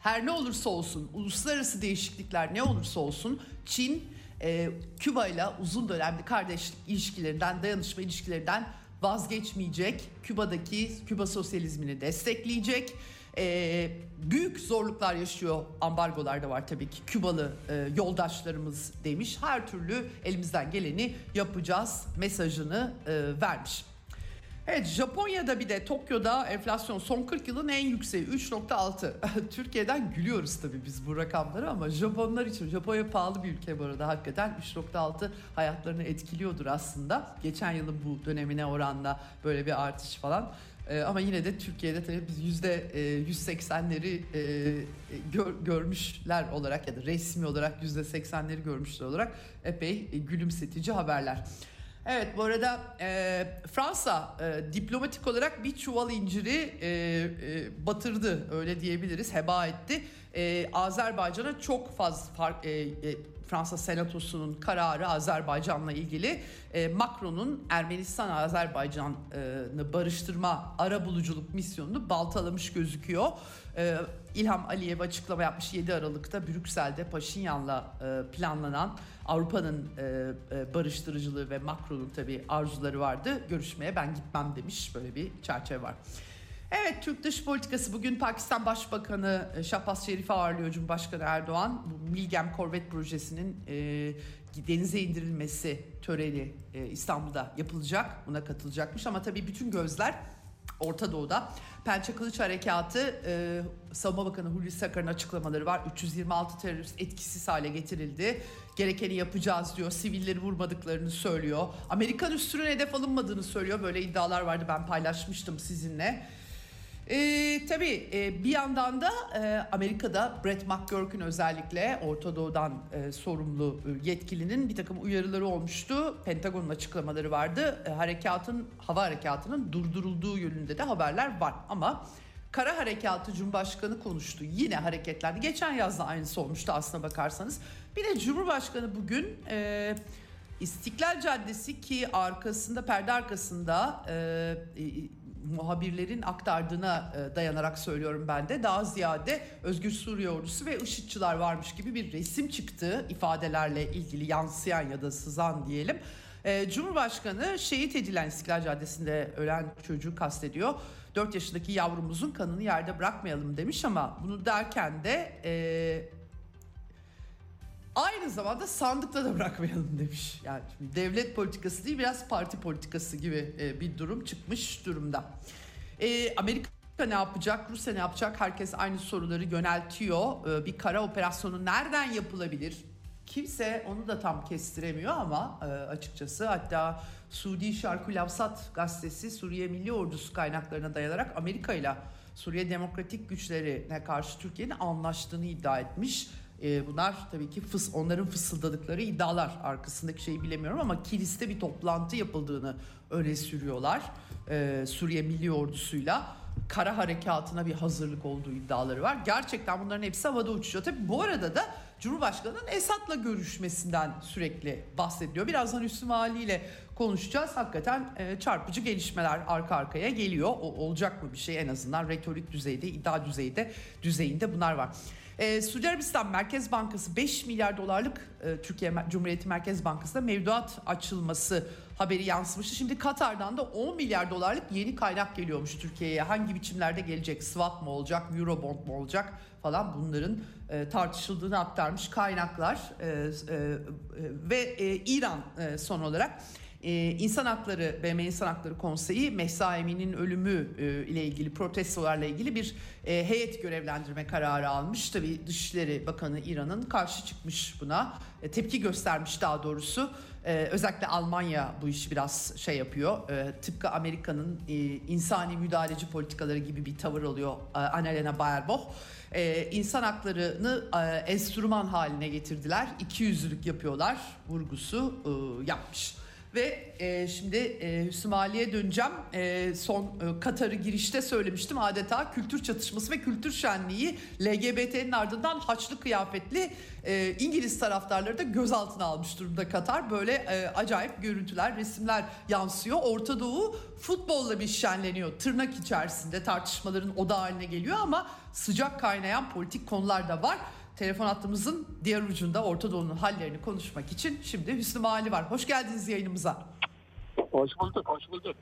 her ne olursa olsun uluslararası değişiklikler ne olursa olsun Çin e, Küba ile uzun dönemli kardeşlik ilişkilerinden dayanışma ilişkilerinden vazgeçmeyecek. Küba'daki Küba sosyalizmini destekleyecek e, büyük zorluklar yaşıyor. Ambargolar da var tabii ki. Kübalı e, yoldaşlarımız demiş. Her türlü elimizden geleni yapacağız mesajını e, vermiş. Evet Japonya'da bir de Tokyo'da enflasyon son 40 yılın en yükseği 3.6. [LAUGHS] Türkiye'den gülüyoruz tabii biz bu rakamları ama Japonlar için Japonya pahalı bir ülke bu arada hakikaten 3.6 hayatlarını etkiliyordur aslında. Geçen yılın bu dönemine oranla böyle bir artış falan. E, ama yine de Türkiye'de tabii biz yüzde e, 180'leri e, gör, görmüşler olarak ya da resmi olarak yüzde 80'leri görmüşler olarak epey e, gülümsetici haberler. Evet bu arada e, Fransa e, diplomatik olarak bir çuval inciri e, e, batırdı öyle diyebiliriz heba etti. E, Azerbaycan'a çok fazla fark, e, e, Fransa Senatosu'nun kararı Azerbaycan'la ilgili e, Macron'un Ermenistan-Azerbaycan'ı barıştırma ara buluculuk misyonunu baltalamış gözüküyor. E, İlham Aliyev açıklama yapmış 7 Aralık'ta Brüksel'de Paşinyan'la e, planlanan Avrupa'nın e, e, barıştırıcılığı ve Macron'un tabii arzuları vardı. Görüşmeye ben gitmem demiş böyle bir çerçeve var. Evet Türk dış politikası bugün Pakistan Başbakanı e, Şahbaz Şerif'i ağırlıyor Cumhurbaşkanı Erdoğan. Bu Milgem Korvet projesinin e, denize indirilmesi töreni e, İstanbul'da yapılacak. Buna katılacakmış ama tabii bütün gözler Orta Doğu'da. Pençe Kılıç Harekatı e, Savunma Bakanı Hulusi Akar'ın açıklamaları var. 326 terörist etkisiz hale getirildi. Gerekeni yapacağız diyor. Sivilleri vurmadıklarını söylüyor. Amerikan üstüne hedef alınmadığını söylüyor. Böyle iddialar vardı ben paylaşmıştım sizinle. E, tabii e, bir yandan da e, Amerika'da Brett McGurk'ün özellikle Orta Doğu'dan e, sorumlu e, yetkilinin bir takım uyarıları olmuştu. Pentagon'un açıklamaları vardı. E, harekatın, hava harekatının durdurulduğu yönünde de haberler var. Ama Kara Harekatı Cumhurbaşkanı konuştu. Yine hareketlendi. Geçen yazda aynısı olmuştu aslına bakarsanız. Bir de Cumhurbaşkanı bugün... E, İstiklal Caddesi ki arkasında perde arkasında e, e, muhabirlerin aktardığına e, dayanarak söylüyorum ben de daha ziyade Özgür Suriye Ordusu ve IŞİD'çiler varmış gibi bir resim çıktı ifadelerle ilgili yansıyan ya da sızan diyelim. E, Cumhurbaşkanı şehit edilen İstiklal Caddesi'nde ölen çocuğu kastediyor. 4 yaşındaki yavrumuzun kanını yerde bırakmayalım demiş ama bunu derken de e, aynı zamanda sandıkta da bırakmayalım demiş. Yani devlet politikası değil biraz parti politikası gibi e, bir durum çıkmış durumda. E, Amerika ne yapacak, Rusya ne yapacak? Herkes aynı soruları yöneltiyor. E, bir kara operasyonu nereden yapılabilir? Kimse onu da tam kestiremiyor ama açıkçası hatta Suudi Şarkı Lavsat gazetesi Suriye Milli Ordusu kaynaklarına dayanarak Amerika ile Suriye Demokratik Güçlerine karşı Türkiye'nin anlaştığını iddia etmiş. E, bunlar tabii ki fıs, onların fısıldadıkları iddialar arkasındaki şeyi bilemiyorum ama kiliste bir toplantı yapıldığını öne sürüyorlar. E, Suriye Milli Ordusu'yla kara harekatına bir hazırlık olduğu iddiaları var. Gerçekten bunların hepsi havada uçuyor. Tabii bu arada da Cumhurbaşkanı'nın Esad'la görüşmesinden sürekli bahsediliyor. Birazdan Üstü Mali ile konuşacağız. Hakikaten e, çarpıcı gelişmeler arka arkaya geliyor. O, olacak mı bir şey en azından retorik düzeyde, iddia düzeyde düzeyinde bunlar var. Ee, Suudi Arabistan Merkez Bankası 5 milyar dolarlık e, Türkiye Cumhuriyeti Merkez Bankası'nda mevduat açılması haberi yansımıştı. Şimdi Katar'dan da 10 milyar dolarlık yeni kaynak geliyormuş Türkiye'ye. Hangi biçimlerde gelecek? Swap mı olacak? Eurobond mu olacak? Falan bunların e, tartışıldığını aktarmış kaynaklar. E, e, ve e, İran e, son olarak e, İnsan Hakları, BM İnsan Hakları Konseyi Mehsa Emin'in ölümü e, ile ilgili protestolarla ilgili bir e, heyet görevlendirme kararı almış. Tabii Dışişleri Bakanı İran'ın karşı çıkmış buna. E, tepki göstermiş daha doğrusu. Özellikle Almanya bu işi biraz şey yapıyor. Tıpkı Amerika'nın insani müdahaleci politikaları gibi bir tavır alıyor e, Annalena Baerbock. E, insan haklarını e, enstrüman haline getirdiler. İki yüzlülük yapıyorlar vurgusu e, yapmış. Ve e, şimdi e, Hüsnü Mali'ye döneceğim. E, son e, Katar'ı girişte söylemiştim. Adeta kültür çatışması ve kültür şenliği LGBT'nin ardından haçlı kıyafetli e, İngiliz taraftarları da gözaltına almış durumda Katar. Böyle e, acayip görüntüler, resimler yansıyor. Orta Doğu futbolla bir şenleniyor. Tırnak içerisinde tartışmaların oda haline geliyor ama sıcak kaynayan politik konular da var. Telefon hattımızın diğer ucunda Orta Doğu'nun hallerini konuşmak için şimdi Hüsnü Mali var. Hoş geldiniz yayınımıza. Hoş bulduk, hoş bulduk.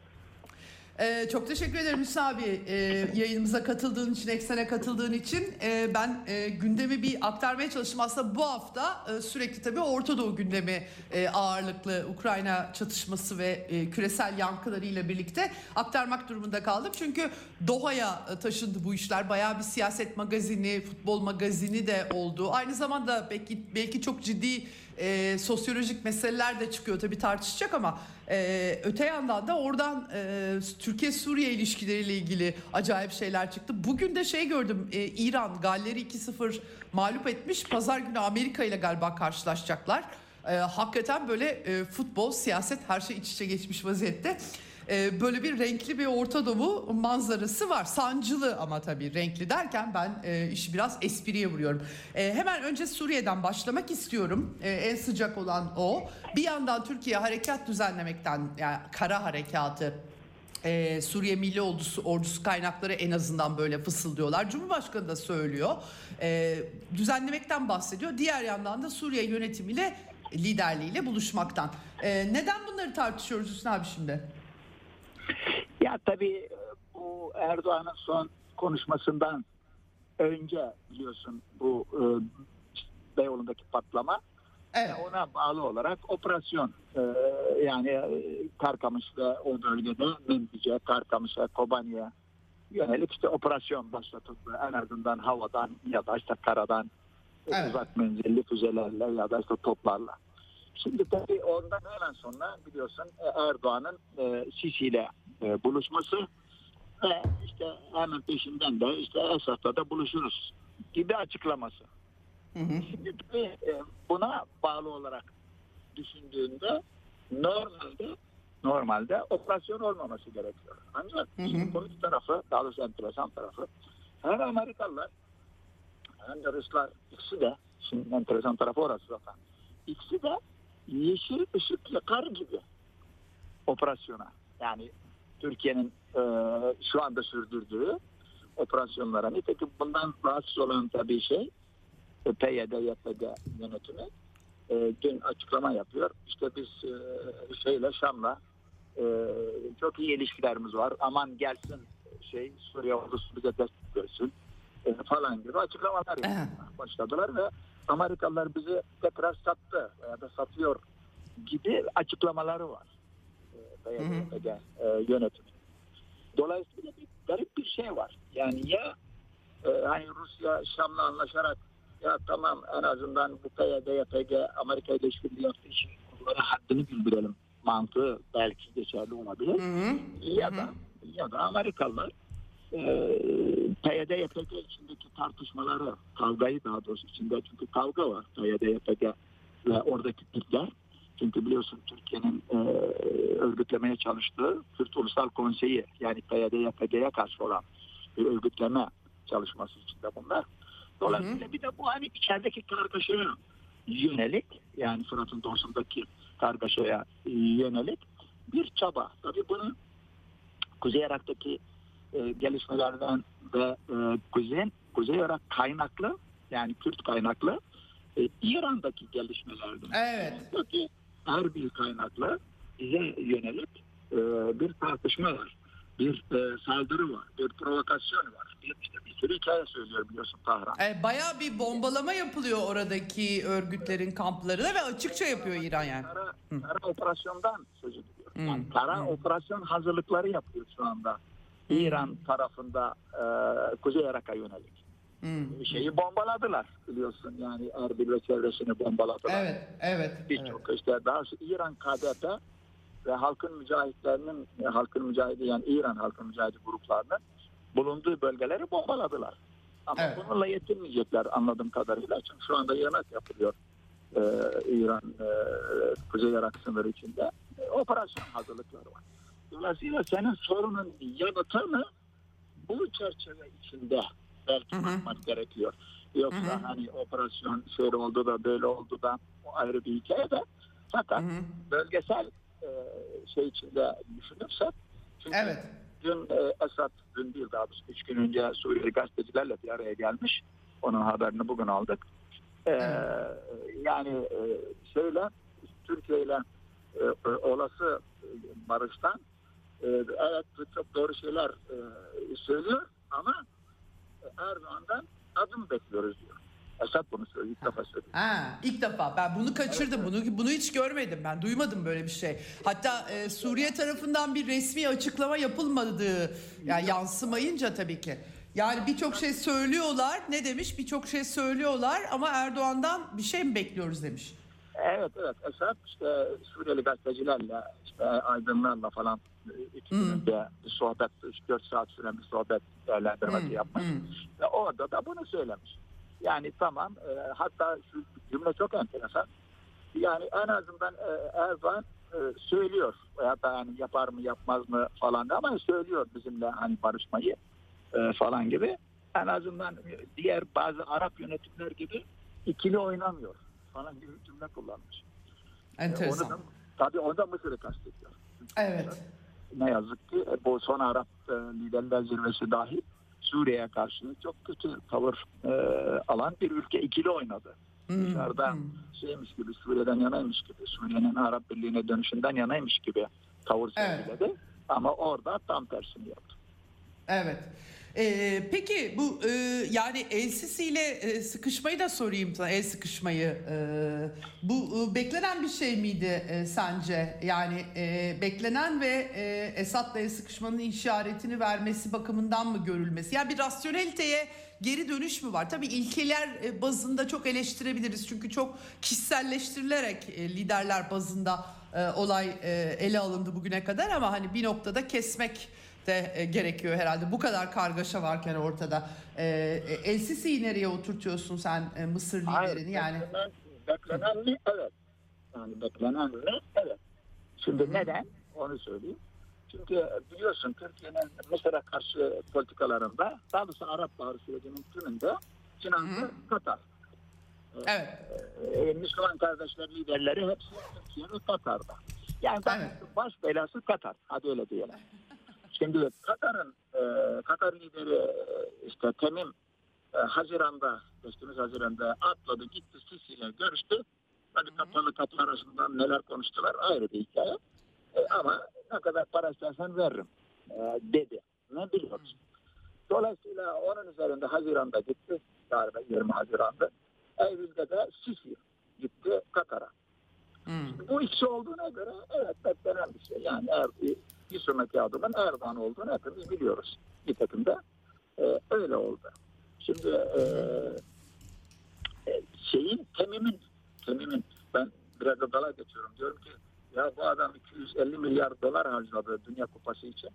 Ee, çok teşekkür ederim Hüsnü abi e, yayınımıza katıldığın için, eksene katıldığın için. E, ben e, gündemi bir aktarmaya çalıştım. Aslında bu hafta e, sürekli tabii Orta Doğu gündemi e, ağırlıklı Ukrayna çatışması ve e, küresel yankılarıyla birlikte aktarmak durumunda kaldım. Çünkü Doha'ya e, taşındı bu işler. Bayağı bir siyaset magazini, futbol magazini de oldu. Aynı zamanda belki belki çok ciddi e, sosyolojik meseleler de çıkıyor tabii tartışacak ama e, öte yandan da oradan e, Türkiye-Suriye ilişkileriyle ilgili acayip şeyler çıktı. Bugün de şey gördüm e, İran Galleri 2-0 mağlup etmiş. Pazar günü Amerika ile galiba karşılaşacaklar. E, hakikaten böyle e, futbol, siyaset her şey iç içe geçmiş vaziyette. E, böyle bir renkli bir Orta Doğu manzarası var. Sancılı ama tabii renkli derken ben e, işi biraz espriye vuruyorum. E, hemen önce Suriye'den başlamak istiyorum. E, en sıcak olan o. Bir yandan Türkiye harekat düzenlemekten yani kara harekatı ee, Suriye Milli Ordusu, ordusu kaynakları en azından böyle fısıldıyorlar. Cumhurbaşkanı da söylüyor. Ee, düzenlemekten bahsediyor. Diğer yandan da Suriye yönetimiyle liderliğiyle buluşmaktan. Ee, neden bunları tartışıyoruz Hüsnü abi şimdi? Tabii bu Erdoğan'ın son konuşmasından önce biliyorsun bu e, Beyoğlu'ndaki patlama Evet. ona bağlı olarak operasyon e, yani e, Karkamış ve o bölgede Mendice, Karkamış'a, Kobani'ye yönelik işte operasyon başlatıldı. En azından havadan ya da işte karadan Evet. uzak menzilli füzelerle ya da işte toplarla. Şimdi tabii ondan hemen sonra biliyorsun e, Erdoğan'ın e, Sisi ile e, buluşması ve işte hemen peşinden de işte Esad'la da buluşuruz gibi açıklaması. Hı hı. Şimdi tabii e, buna bağlı olarak düşündüğünde normalde normalde operasyon olmaması gerekiyor. Ancak Hı hı. komik tarafı, daha doğrusu enteresan tarafı hem Amerikalılar hem de Ruslar ikisi de şimdi enteresan tarafı orası zaten. İkisi de yeşil ışık yakar gibi operasyona. Yani Türkiye'nin e, şu anda sürdürdüğü operasyonlara. Nitekim bundan rahatsız olan tabii şey e, PYD, YPG yönetimi e, dün açıklama yapıyor. İşte biz e, şeyle Şam'la e, çok iyi ilişkilerimiz var. Aman gelsin şey Suriye ordusu bize destek versin e, falan gibi açıklamalar başladılar ve Amerikalılar bizi tekrar sattı veya da satıyor gibi açıklamaları var. E, hı. YPG e, yönetimi. Dolayısıyla bir garip bir şey var. Yani ya e, hani Rusya Şam'la anlaşarak ya tamam en azından bu PYD, YPG Amerika ile işbirliği yaptığı için onlara haddini bildirelim mantığı belki geçerli olabilir. Hı hı. Ya Hı da ya da Amerikalılar e, PYD, YPG içindeki tartışmaları, kavgayı daha doğrusu içinde çünkü kavga var PYD, YPG ve oradaki Türkler. Çünkü biliyorsun Türkiye'nin e, örgütlemeye çalıştığı Kürt Ulusal Konseyi yani PYD, YPG'ye karşı olan bir örgütleme çalışması içinde bunlar. Dolayısıyla bir de bu hani içerideki kargaşaya yönelik yani Fırat'ın doğusundaki kargaşaya yönelik bir çaba. Tabii bunu Kuzey Irak'taki e, gelişmelerden ve e, Kuzey, Kuzey Irak kaynaklı yani Kürt kaynaklı e, İran'daki gelişmelerden Evet. Buradaki Erbil kaynaklı bize yönelik e, bir tartışma var. Bir e, saldırı var. Bir provokasyon var. Bir, işte bir sürü hikaye söylüyor biliyorsun Tahran. E, bayağı bir bombalama yapılıyor oradaki örgütlerin kamplarına ve açıkça yapıyor İran yani. Kara, kara operasyondan söz ediliyor. Yani kara operasyon hazırlıkları yapıyor şu anda. İran tarafında e, Kuzey Irak'a yönelik. Hmm. Şeyi bombaladılar biliyorsun yani Erbil ve çevresini bombaladılar. Evet, evet. evet. Birçok işte daha İran KDP ve halkın mücahitlerinin e, halkın mücahidi yani İran halkın mücahidi gruplarının bulunduğu bölgeleri bombaladılar. Ama Evet. bununla yetinmeyecekler anladığım kadarıyla. Çünkü şu anda yemek yapılıyor e, İran e, Kuzey Irak sınırı içinde. E, operasyon hazırlıkları var. Dolayısıyla senin sorunun yanıtını bu çerçeve içinde belki Hı hı. bakmak gerekiyor. Yoksa Hı hı. hani operasyon şöyle oldu da böyle oldu da o ayrı bir hikaye de. Fakat Hı hı. bölgesel e, şey içinde düşünürsek çünkü Evet. dün e, Esad dün değil daha doğrusu üç gün önce Suriyeli gazetecilerle bir araya gelmiş. Onun haberini bugün aldık. E, Evet. Yani e, şeyle Türkiye ile e, e, olası e, barıştan e, evet çok doğru şeyler e, söylüyor ama Erdoğan'dan adım bekliyoruz diyor. Esad bunu söylüyor. ilk defa söylüyor. Ha, ilk defa ben bunu kaçırdım. Bunu bunu hiç görmedim ben. Duymadım böyle bir şey. Hatta e, Suriye tarafından bir resmi açıklama yapılmadığı yani yansımayınca tabii ki. Yani birçok şey söylüyorlar. Ne demiş? Birçok şey söylüyorlar ama Erdoğan'dan bir şey mi bekliyoruz demiş. Evet evet Esad işte Suriyeli gazetecilerle işte aydınlarla falan e, iki Hmm. bir sohbet 3-4 saat süren bir sohbet değerlendirmesi Hmm, yapmış. hmm. Ve orada da bunu söylemiş. Yani tamam e, hatta şu cümle çok enteresan. Yani en azından e, Erdoğan e, söylüyor veya da yani yapar mı yapmaz mı falan ama söylüyor bizimle hani barışmayı e, falan gibi. En azından diğer bazı Arap yönetimler gibi ikili oynamıyor falan gibi bir cümle kullanmış. E, Enteresan. Onu da, tabii onu da Mısır'ı kastediyor. Evet. Ne yazık ki e, bu son Arap e, liderler zirvesi dahil Suriye'ye karşı çok kötü tavır e, alan bir ülke ikili oynadı. Hmm, Dışarıda hmm. şeymiş gibi Suriye'den yanaymış gibi Suriye'nin Arap Birliği'ne dönüşünden yanaymış gibi tavır Evet. sergiledi. Ama orada tam tersini yaptı. Evet. Ee, peki bu e, yani El Sisi ile e, sıkışmayı da sorayım sana el sıkışmayı. Ee, bu e, beklenen bir şey miydi e, sence? Yani e, beklenen ve e, Esad'la el sıkışmanın işaretini vermesi bakımından mı görülmesi? Yani bir rasyoneliteye geri dönüş mü var? Tabii ilkeler e, bazında çok eleştirebiliriz. Çünkü çok kişiselleştirilerek e, liderler bazında e, olay e, ele alındı bugüne kadar ama hani bir noktada kesmek de e, gerekiyor herhalde. Bu kadar kargaşa varken ortada. E, e, El Sisi'yi nereye oturtuyorsun sen e, Mısır liderini yani? Beklenen, mi? Evet. Yani beklenen mi? Evet. Şimdi neden? Onu söyleyeyim. Çünkü biliyorsun Türkiye'nin Mısır'a karşı politikalarında daha doğrusu Arap Baharı sürecinin tümünde Sinan'da Katar. Evet. Ee, Müslüman kardeşler liderleri hepsi Türkiye ve Katar'da. Yani Evet. baş belası Katar. Hadi öyle diyelim. Şimdi Katar'ın e, Katar lideri e, işte Temim e, Haziran'da geçtiğimiz Haziran'da atladı gitti Sisi ile görüştü. Hadi kapalı kapı arasında neler konuştular ayrı bir hikaye. E, ama ne kadar para istersen veririm e, dedi. Ne biliyoruz. Dolayısıyla onun üzerinde Haziran'da gitti. Galiba 20 Haziran'da. Eylül'de de Sisi gitti Katar'a. Hmm. Bu ikisi olduğuna göre evet beklenen bir şey. Yani er, bir sonraki adımın Erdoğan olduğunu hepimiz biliyoruz. Nitekim de e, öyle oldu. Şimdi e, e, şeyin temimin temimin ben biraz da dala geçiyorum. Diyorum ki ya bu adam 250 milyar dolar harcadı Dünya Kupası için.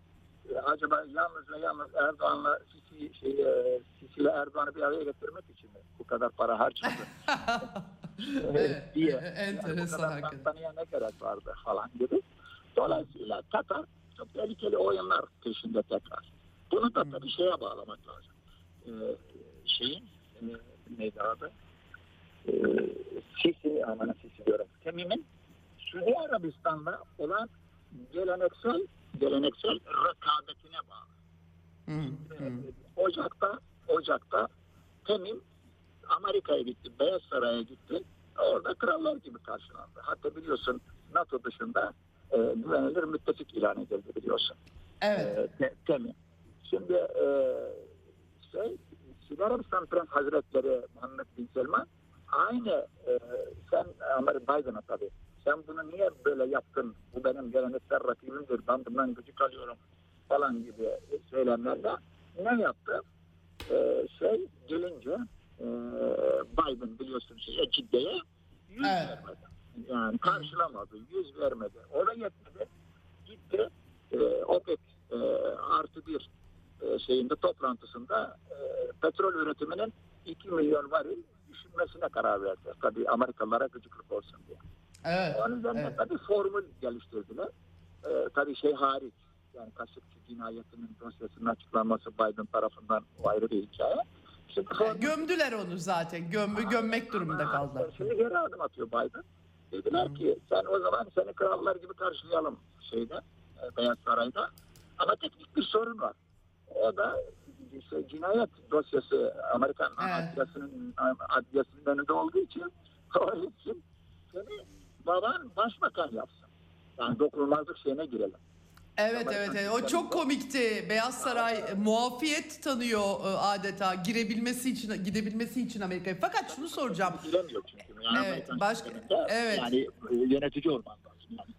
E, acaba yalnız ve yalnız Erdoğan'la Sisi, şey, e, Sisi ile Erdoğan'ı bir araya getirmek için mi bu kadar para harcadı? [LAUGHS] Diye. enteresan yani bu kadar hakikaten. ne gerek vardı falan gibi. Dolayısıyla Katar çok tehlikeli oyunlar peşinde tekrar. Bunu da tabii şeye bağlamak lazım. Ee, şeyin e, neydi adı? Ee, Sisi, aman Sisi diyorum. Temim'in Suudi Arabistan'la olan geleneksel geleneksel rekabetine bağlı. Hmm. Ocak'ta Ocak'ta Temim Amerika'ya gitti, Beyaz Saray'a gitti. Orada krallar gibi karşılandı. Hatta biliyorsun NATO dışında e, güvenilir müttefik ilan edildi biliyorsun. Evet. E, te- Temim. Şimdi e, şey, Suudi Arabistan Prens Hazretleri Muhammed Bin Selman aynı e, sen Amerika Biden'a tabii sen bunu niye böyle yaptın? Bu benim geleneksel rakibimdir. Ben bundan gıcık alıyorum falan gibi söylemlerle ne yaptı? Ee, şey gelince e, Biden biliyorsun şeye Cidde'ye yüz Evet. vermedi. Yani karşılamadı, yüz vermedi. O da yetmedi. Gitti e, OPEC e, artı bir e, şeyinde toplantısında e, petrol üretiminin 2 milyon varil düşünmesine karar verdi. Tabii Amerikalılara gıcıklık olsun diye. Evet. Onun üzerine Evet. tabii formül geliştirdiler. Ee, tabii şey hariç. Yani Kaşıkçı cinayetinin dosyasının açıklanması Biden tarafından ayrı bir hikaye. Formül- Gömdüler onu zaten. Gömmü gömmek durumunda kaldılar. Şimdi geri adım atıyor Biden. Dediler ki sen o zaman seni krallar gibi karşılayalım şeyde e, Beyaz Saray'da. Ama teknik bir sorun var. O da işte cinayet dosyası Amerikan Evet. adliyesinin, adliyesinin önünde olduğu için [LAUGHS] o için seni baban başbakan yapsın. Yani dokunulmazlık şeyine girelim. Evet evet evet. O çok komikti. Beyaz Saray muafiyet tanıyor e, adeta girebilmesi için gidebilmesi için Amerika'ya. Fakat şunu soracağım. Çünkü. Yani Evet, başka- evet. Yani e, yönetici olman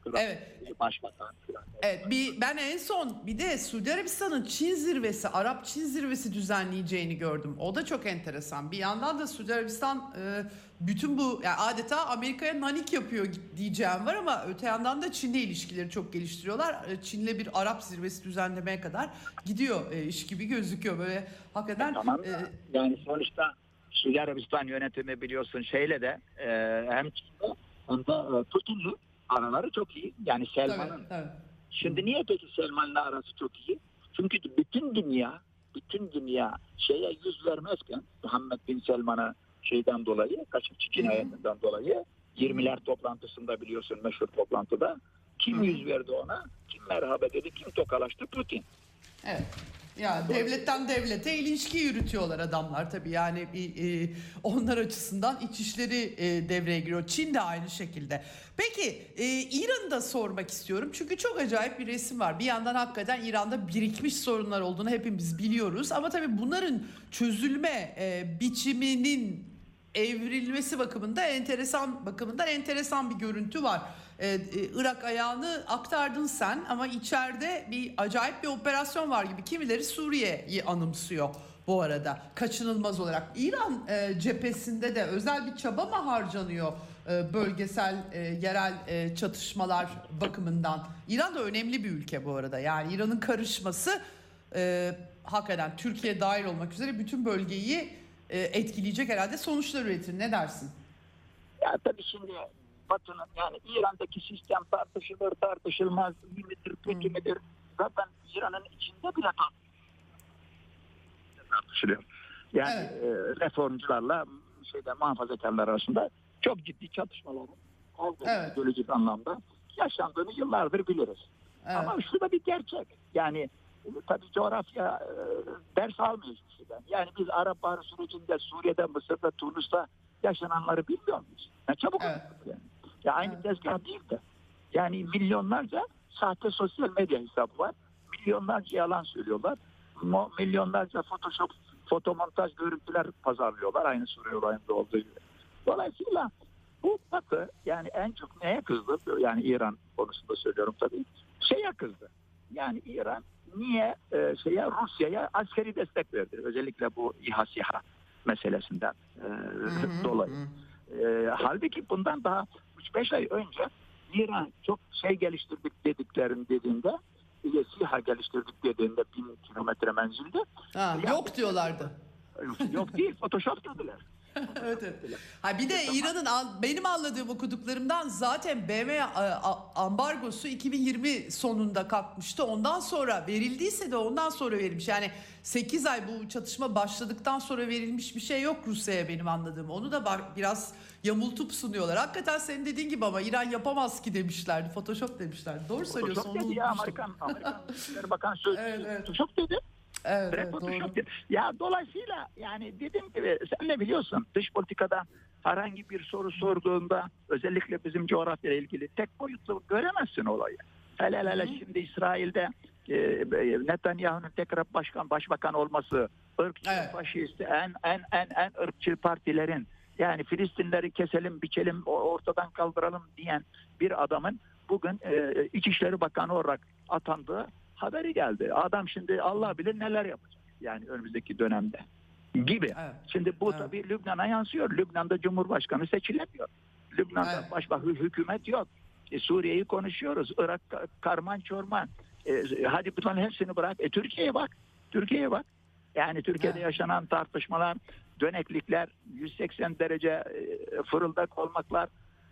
kral, Evet. başbakan falan. Evet bir ben en son bir de Suudi Arabistan'ın Çin zirvesi, Arap Çin zirvesi düzenleyeceğini gördüm. O da çok enteresan. Bir yandan da Suudi Arabistan e, bütün bu yani adeta Amerika'ya nanik yapıyor diyeceğim var ama öte yandan da Çin'le ilişkileri çok geliştiriyorlar. E, Çin'le bir Arap zirvesi düzenlemeye kadar gidiyor e, iş gibi gözüküyor böyle hakikaten. Tamam da e, yani sonuçta Suudi Arabistan yönetimi biliyorsun şeyle de e, hem Çin'le hem de e, Putin'le araları çok iyi. Yani Selman'ın. Şimdi niye peki Selman'la arası çok iyi? Çünkü bütün dünya bütün dünya şeye yüz vermezken Muhammed Bin Selman'a şeyden dolayı, Kaşıkçı cinayetinden dolayı 20'ler toplantısında biliyorsun meşhur toplantıda kim yüz verdi ona? Kim merhaba dedi? Kim tokalaştı? Putin. Evet. Ya devletten devlete ilişki yürütüyorlar adamlar tabii yani bir, e, onlar açısından iç işleri e, devreye giriyor. Çin de aynı şekilde. Peki e, İran'ı da sormak istiyorum çünkü çok acayip bir resim var. Bir yandan hakikaten İran'da birikmiş sorunlar olduğunu hepimiz biliyoruz ama tabii bunların çözülme e, biçiminin evrilmesi bakımında enteresan bakımından enteresan bir görüntü var. Ee, e, Irak ayağını aktardın sen ama içeride bir acayip bir operasyon var gibi. Kimileri Suriye'yi anımsıyor bu arada kaçınılmaz olarak. İran e, cephesinde de özel bir çaba mı harcanıyor e, bölgesel e, yerel e, çatışmalar bakımından? İran da önemli bir ülke bu arada. Yani İran'ın karışması e, hakikaten Türkiye dahil olmak üzere bütün bölgeyi e, etkileyecek herhalde sonuçlar üretir. Ne dersin? Ya tabii şimdi Batı'nın yani İran'daki sistem tartışılır tartışılmaz iyi midir kötü Hmm. müdür zaten İran'ın içinde bile tartışılıyor. Yani Evet. e, reformcularla şeyde muhafazakarlar arasında çok ciddi çatışmaların kavga Evet. ideolojik anlamda yaşandığını yıllardır biliriz. Evet. Ama şu da bir gerçek. Yani e, tabii coğrafya e, ders almıyor hiçbir şeyden. Yani biz Arap Baharı sürecinde Suriye'de, Mısır'da, Tunus'ta yaşananları bilmiyor muyuz? Ya çabuk Evet. yani. Ya aynı Evet. tezgah değil de. Yani milyonlarca sahte sosyal medya hesabı var. Milyonlarca yalan söylüyorlar. Mo- milyonlarca photoshop, fotomontaj görüntüler pazarlıyorlar. Aynı Suriye olayında olduğu gibi. Dolayısıyla bu Batı yani en çok neye kızdı? Yani İran konusunda söylüyorum tabii. Şeye kızdı. Yani İran niye e, şeye Rusya'ya askeri destek verdi? Özellikle bu İHA SİHA meselesinden e, Hı hı, dolayı. hı. E, halbuki bundan daha 3-5 ay önce İran çok şey geliştirdik dediklerin dediğinde e, SİHA geliştirdik dediğinde bin kilometre menzilde Ha, yok diyorlardı. yok değil Photoshop dediler. [LAUGHS] evet, evet. Ha bir de İran'ın an- benim anladığım okuduklarımdan zaten BM ambargosu 2020 sonunda kalkmıştı. Ondan sonra verildiyse de ondan sonra verilmiş. Yani 8 ay bu çatışma başladıktan sonra verilmiş bir şey yok Rusya'ya benim anladığım. Onu da biraz yamultup sunuyorlar. Hakikaten senin dediğin gibi ama İran yapamaz ki demişlerdi. Photoshop demişlerdi. Doğru söylüyorsun. Photoshop dedi ya. Amerikan, Amerikan Bakan Sözcüsü [LAUGHS] Evet, evet. Photoshop dedi. Evet, evet doğru. Ya dolayısıyla yani dediğim gibi sen ne biliyorsun dış politikada herhangi bir soru sorduğunda özellikle bizim coğrafyayla ilgili tek boyutlu göremezsin olayı. Hele hele şimdi İsrail'de e, Netanyahu'nun tekrar başkan başbakan olması ırkçı, Evet. faşist, en en en en ırkçı partilerin Yani Filistinleri keselim, biçelim, ortadan kaldıralım diyen bir adamın bugün e, İçişleri Bakanı olarak atandığı haberi geldi. Adam şimdi Allah bilir neler yapacak. Yani önümüzdeki dönemde gibi. Evet. Şimdi bu Evet. tabii Lübnan'a yansıyor. Lübnan'da Cumhurbaşkanı seçilemiyor. Lübnan'da Evet. başka hü- hükümet yok. E, Suriye'yi konuşuyoruz. Irak ka- karman çorman. E, hadi bunların hepsini bırak. E, Türkiye'ye bak. Türkiye'ye bak. Yani Türkiye'de Evet. yaşanan tartışmalar, döneklikler, 180 derece e, fırıldak olmaklar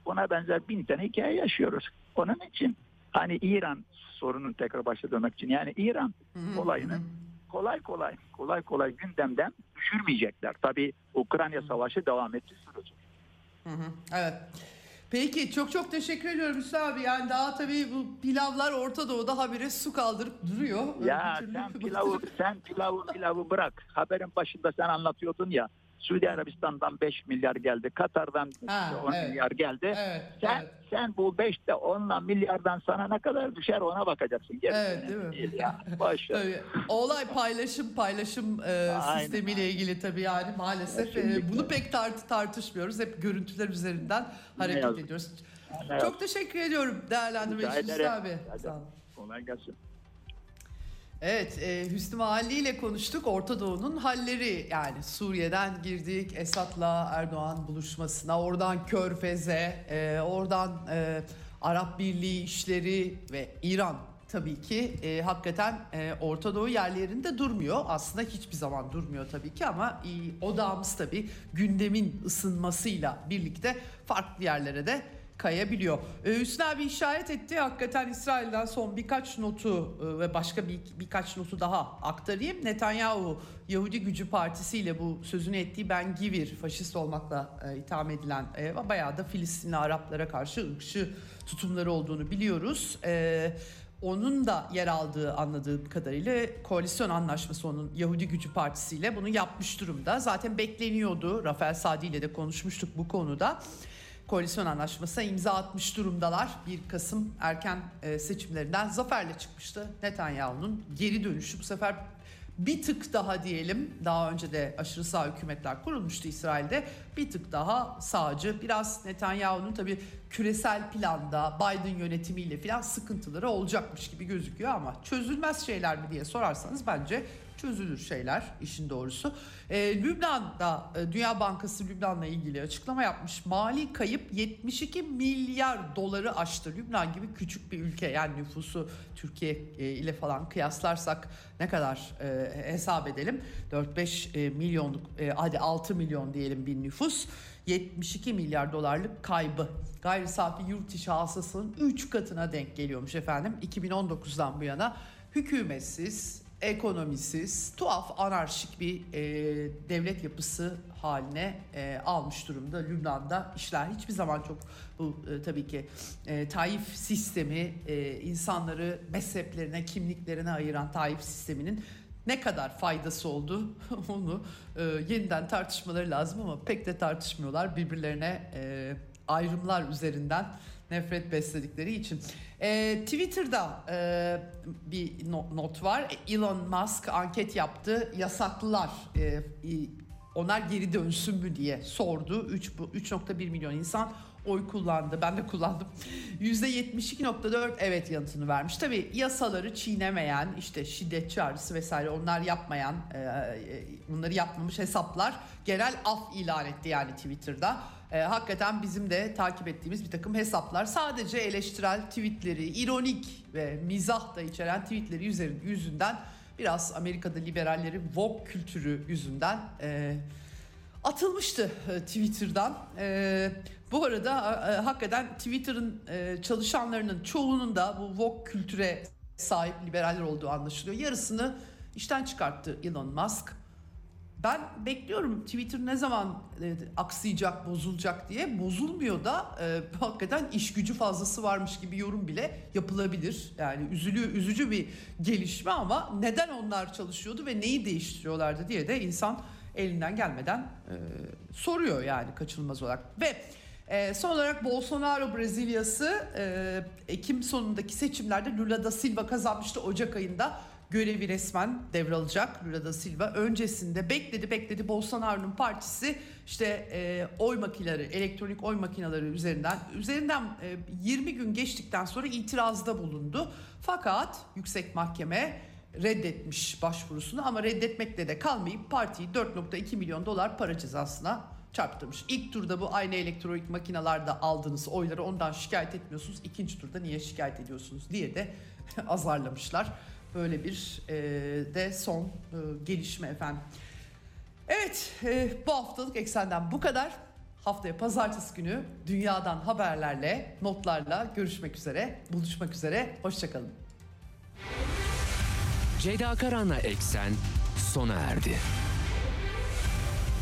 buna benzer bin tane hikaye yaşıyoruz. Onun için hani İran sorunun tekrar başa dönmek için yani İran olayını kolay kolay kolay kolay gündemden düşürmeyecekler. Tabii Ukrayna savaşı devam ettiği sürece. Evet. Peki çok çok teşekkür ediyorum Hüsnü abi. Yani daha tabii bu pilavlar Orta Doğu'da habire su kaldırıp duruyor. Ya sen [LAUGHS] pilavı sen pilavı pilavı bırak. Haberin başında sen anlatıyordun ya. Suudi Arabistan'dan 5 milyar geldi. Katar'dan Ha, işte 10 evet. milyar geldi. Evet, Sen evet. sen bu 5'te 10'la milyardan sana ne kadar düşer ona bakacaksın. Gerisi Evet, değil mi? ya. Boş. [LAUGHS] Tabii. Olay paylaşım paylaşım e, Aynen. sistemiyle ilgili tabii yani maalesef e, bunu pek tart tartışmıyoruz. Hep görüntüler üzerinden hareket ediyoruz. Ne Çok teşekkür ediyorum değerlendirme için abi. Sağ olun. Kolay gelsin. Evet, e, Hüsnü Mahalli ile konuştuk. Orta Doğu'nun halleri yani Suriye'den girdik Esad'la Erdoğan buluşmasına, oradan Körfez'e, e, oradan e, Arap Birliği işleri ve İran tabii ki e, hakikaten e, Orta Doğu yerlerinde durmuyor. Aslında hiçbir zaman durmuyor tabii ki ama e, odağımız tabii gündemin ısınmasıyla birlikte farklı yerlere de kayabiliyor. Ee, Hüsnü abi işaret etti. Hakikaten İsrail'den son birkaç notu e, ve başka bir birkaç notu daha aktarayım. Netanyahu Yahudi Gücü Partisi ile bu sözünü ettiği Ben Givir faşist olmakla e, itham edilen e, bayağı da Filistinli Araplara karşı ırkçı tutumları olduğunu biliyoruz. E, onun da yer aldığı anladığım kadarıyla koalisyon anlaşması onun Yahudi Gücü Partisi ile bunu yapmış durumda. Zaten bekleniyordu. Rafael Sadi ile de konuşmuştuk bu konuda koalisyon anlaşmasına imza atmış durumdalar. 1 Kasım erken e, seçimlerinden zaferle çıkmıştı Netanyahu'nun. Geri dönüşü bu sefer bir tık daha diyelim. Daha önce de aşırı sağ hükümetler kurulmuştu İsrail'de. Bir tık daha sağcı. Biraz Netanyahu'nun tabi küresel planda Biden yönetimiyle falan sıkıntıları olacakmış gibi gözüküyor ama çözülmez şeyler mi diye sorarsanız bence çözülür şeyler işin doğrusu. Ee, Lübnan'da e, Dünya Bankası Lübnan'la ilgili açıklama yapmış. Mali kayıp 72 milyar doları aştı. Lübnan gibi küçük bir ülke yani nüfusu Türkiye e, ile falan kıyaslarsak ne kadar e, hesap edelim. 4-5 e, milyonluk e, hadi 6 milyon diyelim bir nüfus. 72 milyar dolarlık kaybı. Gayri safi yurt içi hasılasının 3 katına denk geliyormuş efendim. 2019'dan bu yana hükümetsiz, ekonomisiz, tuhaf anarşik bir e, devlet yapısı haline e, almış durumda Lübnan'da. işler hiçbir zaman çok bu e, tabii ki e, taif sistemi e, insanları mezheplerine, kimliklerine ayıran taif sisteminin ne kadar faydası oldu [LAUGHS] onu e, yeniden tartışmaları lazım ama pek de tartışmıyorlar birbirlerine e, ayrımlar üzerinden nefret besledikleri için. E, Twitter'da e, bir no- not var. Elon Musk anket yaptı. Yasaklılar e, onlar geri dönsün mü diye sordu. 3 bu 3.1 milyon insan oy kullandı. Ben de kullandım. [LAUGHS] %72.4 evet yanıtını vermiş. Tabii yasaları çiğnemeyen, işte şiddet çağrısı vesaire onlar yapmayan, e, e, bunları yapmamış hesaplar genel af ilan etti yani Twitter'da. E, hakikaten bizim de takip ettiğimiz bir takım hesaplar sadece eleştirel tweetleri, ironik ve mizah da içeren tweetleri yüzünden biraz Amerika'da liberallerin woke kültürü yüzünden e, atılmıştı e, Twitter'dan. E, bu arada e, hakikaten Twitter'ın e, çalışanlarının çoğunun da bu woke kültüre sahip liberaller olduğu anlaşılıyor. Yarısını işten çıkarttı Elon Musk. Ben bekliyorum Twitter ne zaman e, aksayacak, bozulacak diye. Bozulmuyor da e, [LAUGHS] hakikaten iş gücü fazlası varmış gibi yorum bile yapılabilir. Yani üzülü, üzücü bir gelişme ama neden onlar çalışıyordu ve neyi değiştiriyorlardı diye de insan elinden gelmeden e, soruyor yani kaçınılmaz olarak. Ve e, son olarak Bolsonaro Brezilyası e, Ekim sonundaki seçimlerde Lula da Silva kazanmıştı Ocak ayında. Görevi resmen devralacak Lula da Silva. Öncesinde bekledi bekledi Bolsonaro'nun partisi işte e, oy makineleri, elektronik oy makineleri üzerinden üzerinden e, 20 gün geçtikten sonra itirazda bulundu. Fakat yüksek mahkeme reddetmiş başvurusunu ama reddetmekle de kalmayıp partiyi 4.2 milyon dolar para cezasına çarptırmış. İlk turda bu aynı elektronik makinelerde aldığınız oyları ondan şikayet etmiyorsunuz. İkinci turda niye şikayet ediyorsunuz diye de [LAUGHS] azarlamışlar. Böyle bir e, de son e, gelişme efendim. Evet e, bu haftalık Eksen'den bu kadar. Haftaya pazartesi günü dünyadan haberlerle, notlarla görüşmek üzere, buluşmak üzere. Hoşçakalın. Ceyda Karan'la Eksen sona erdi.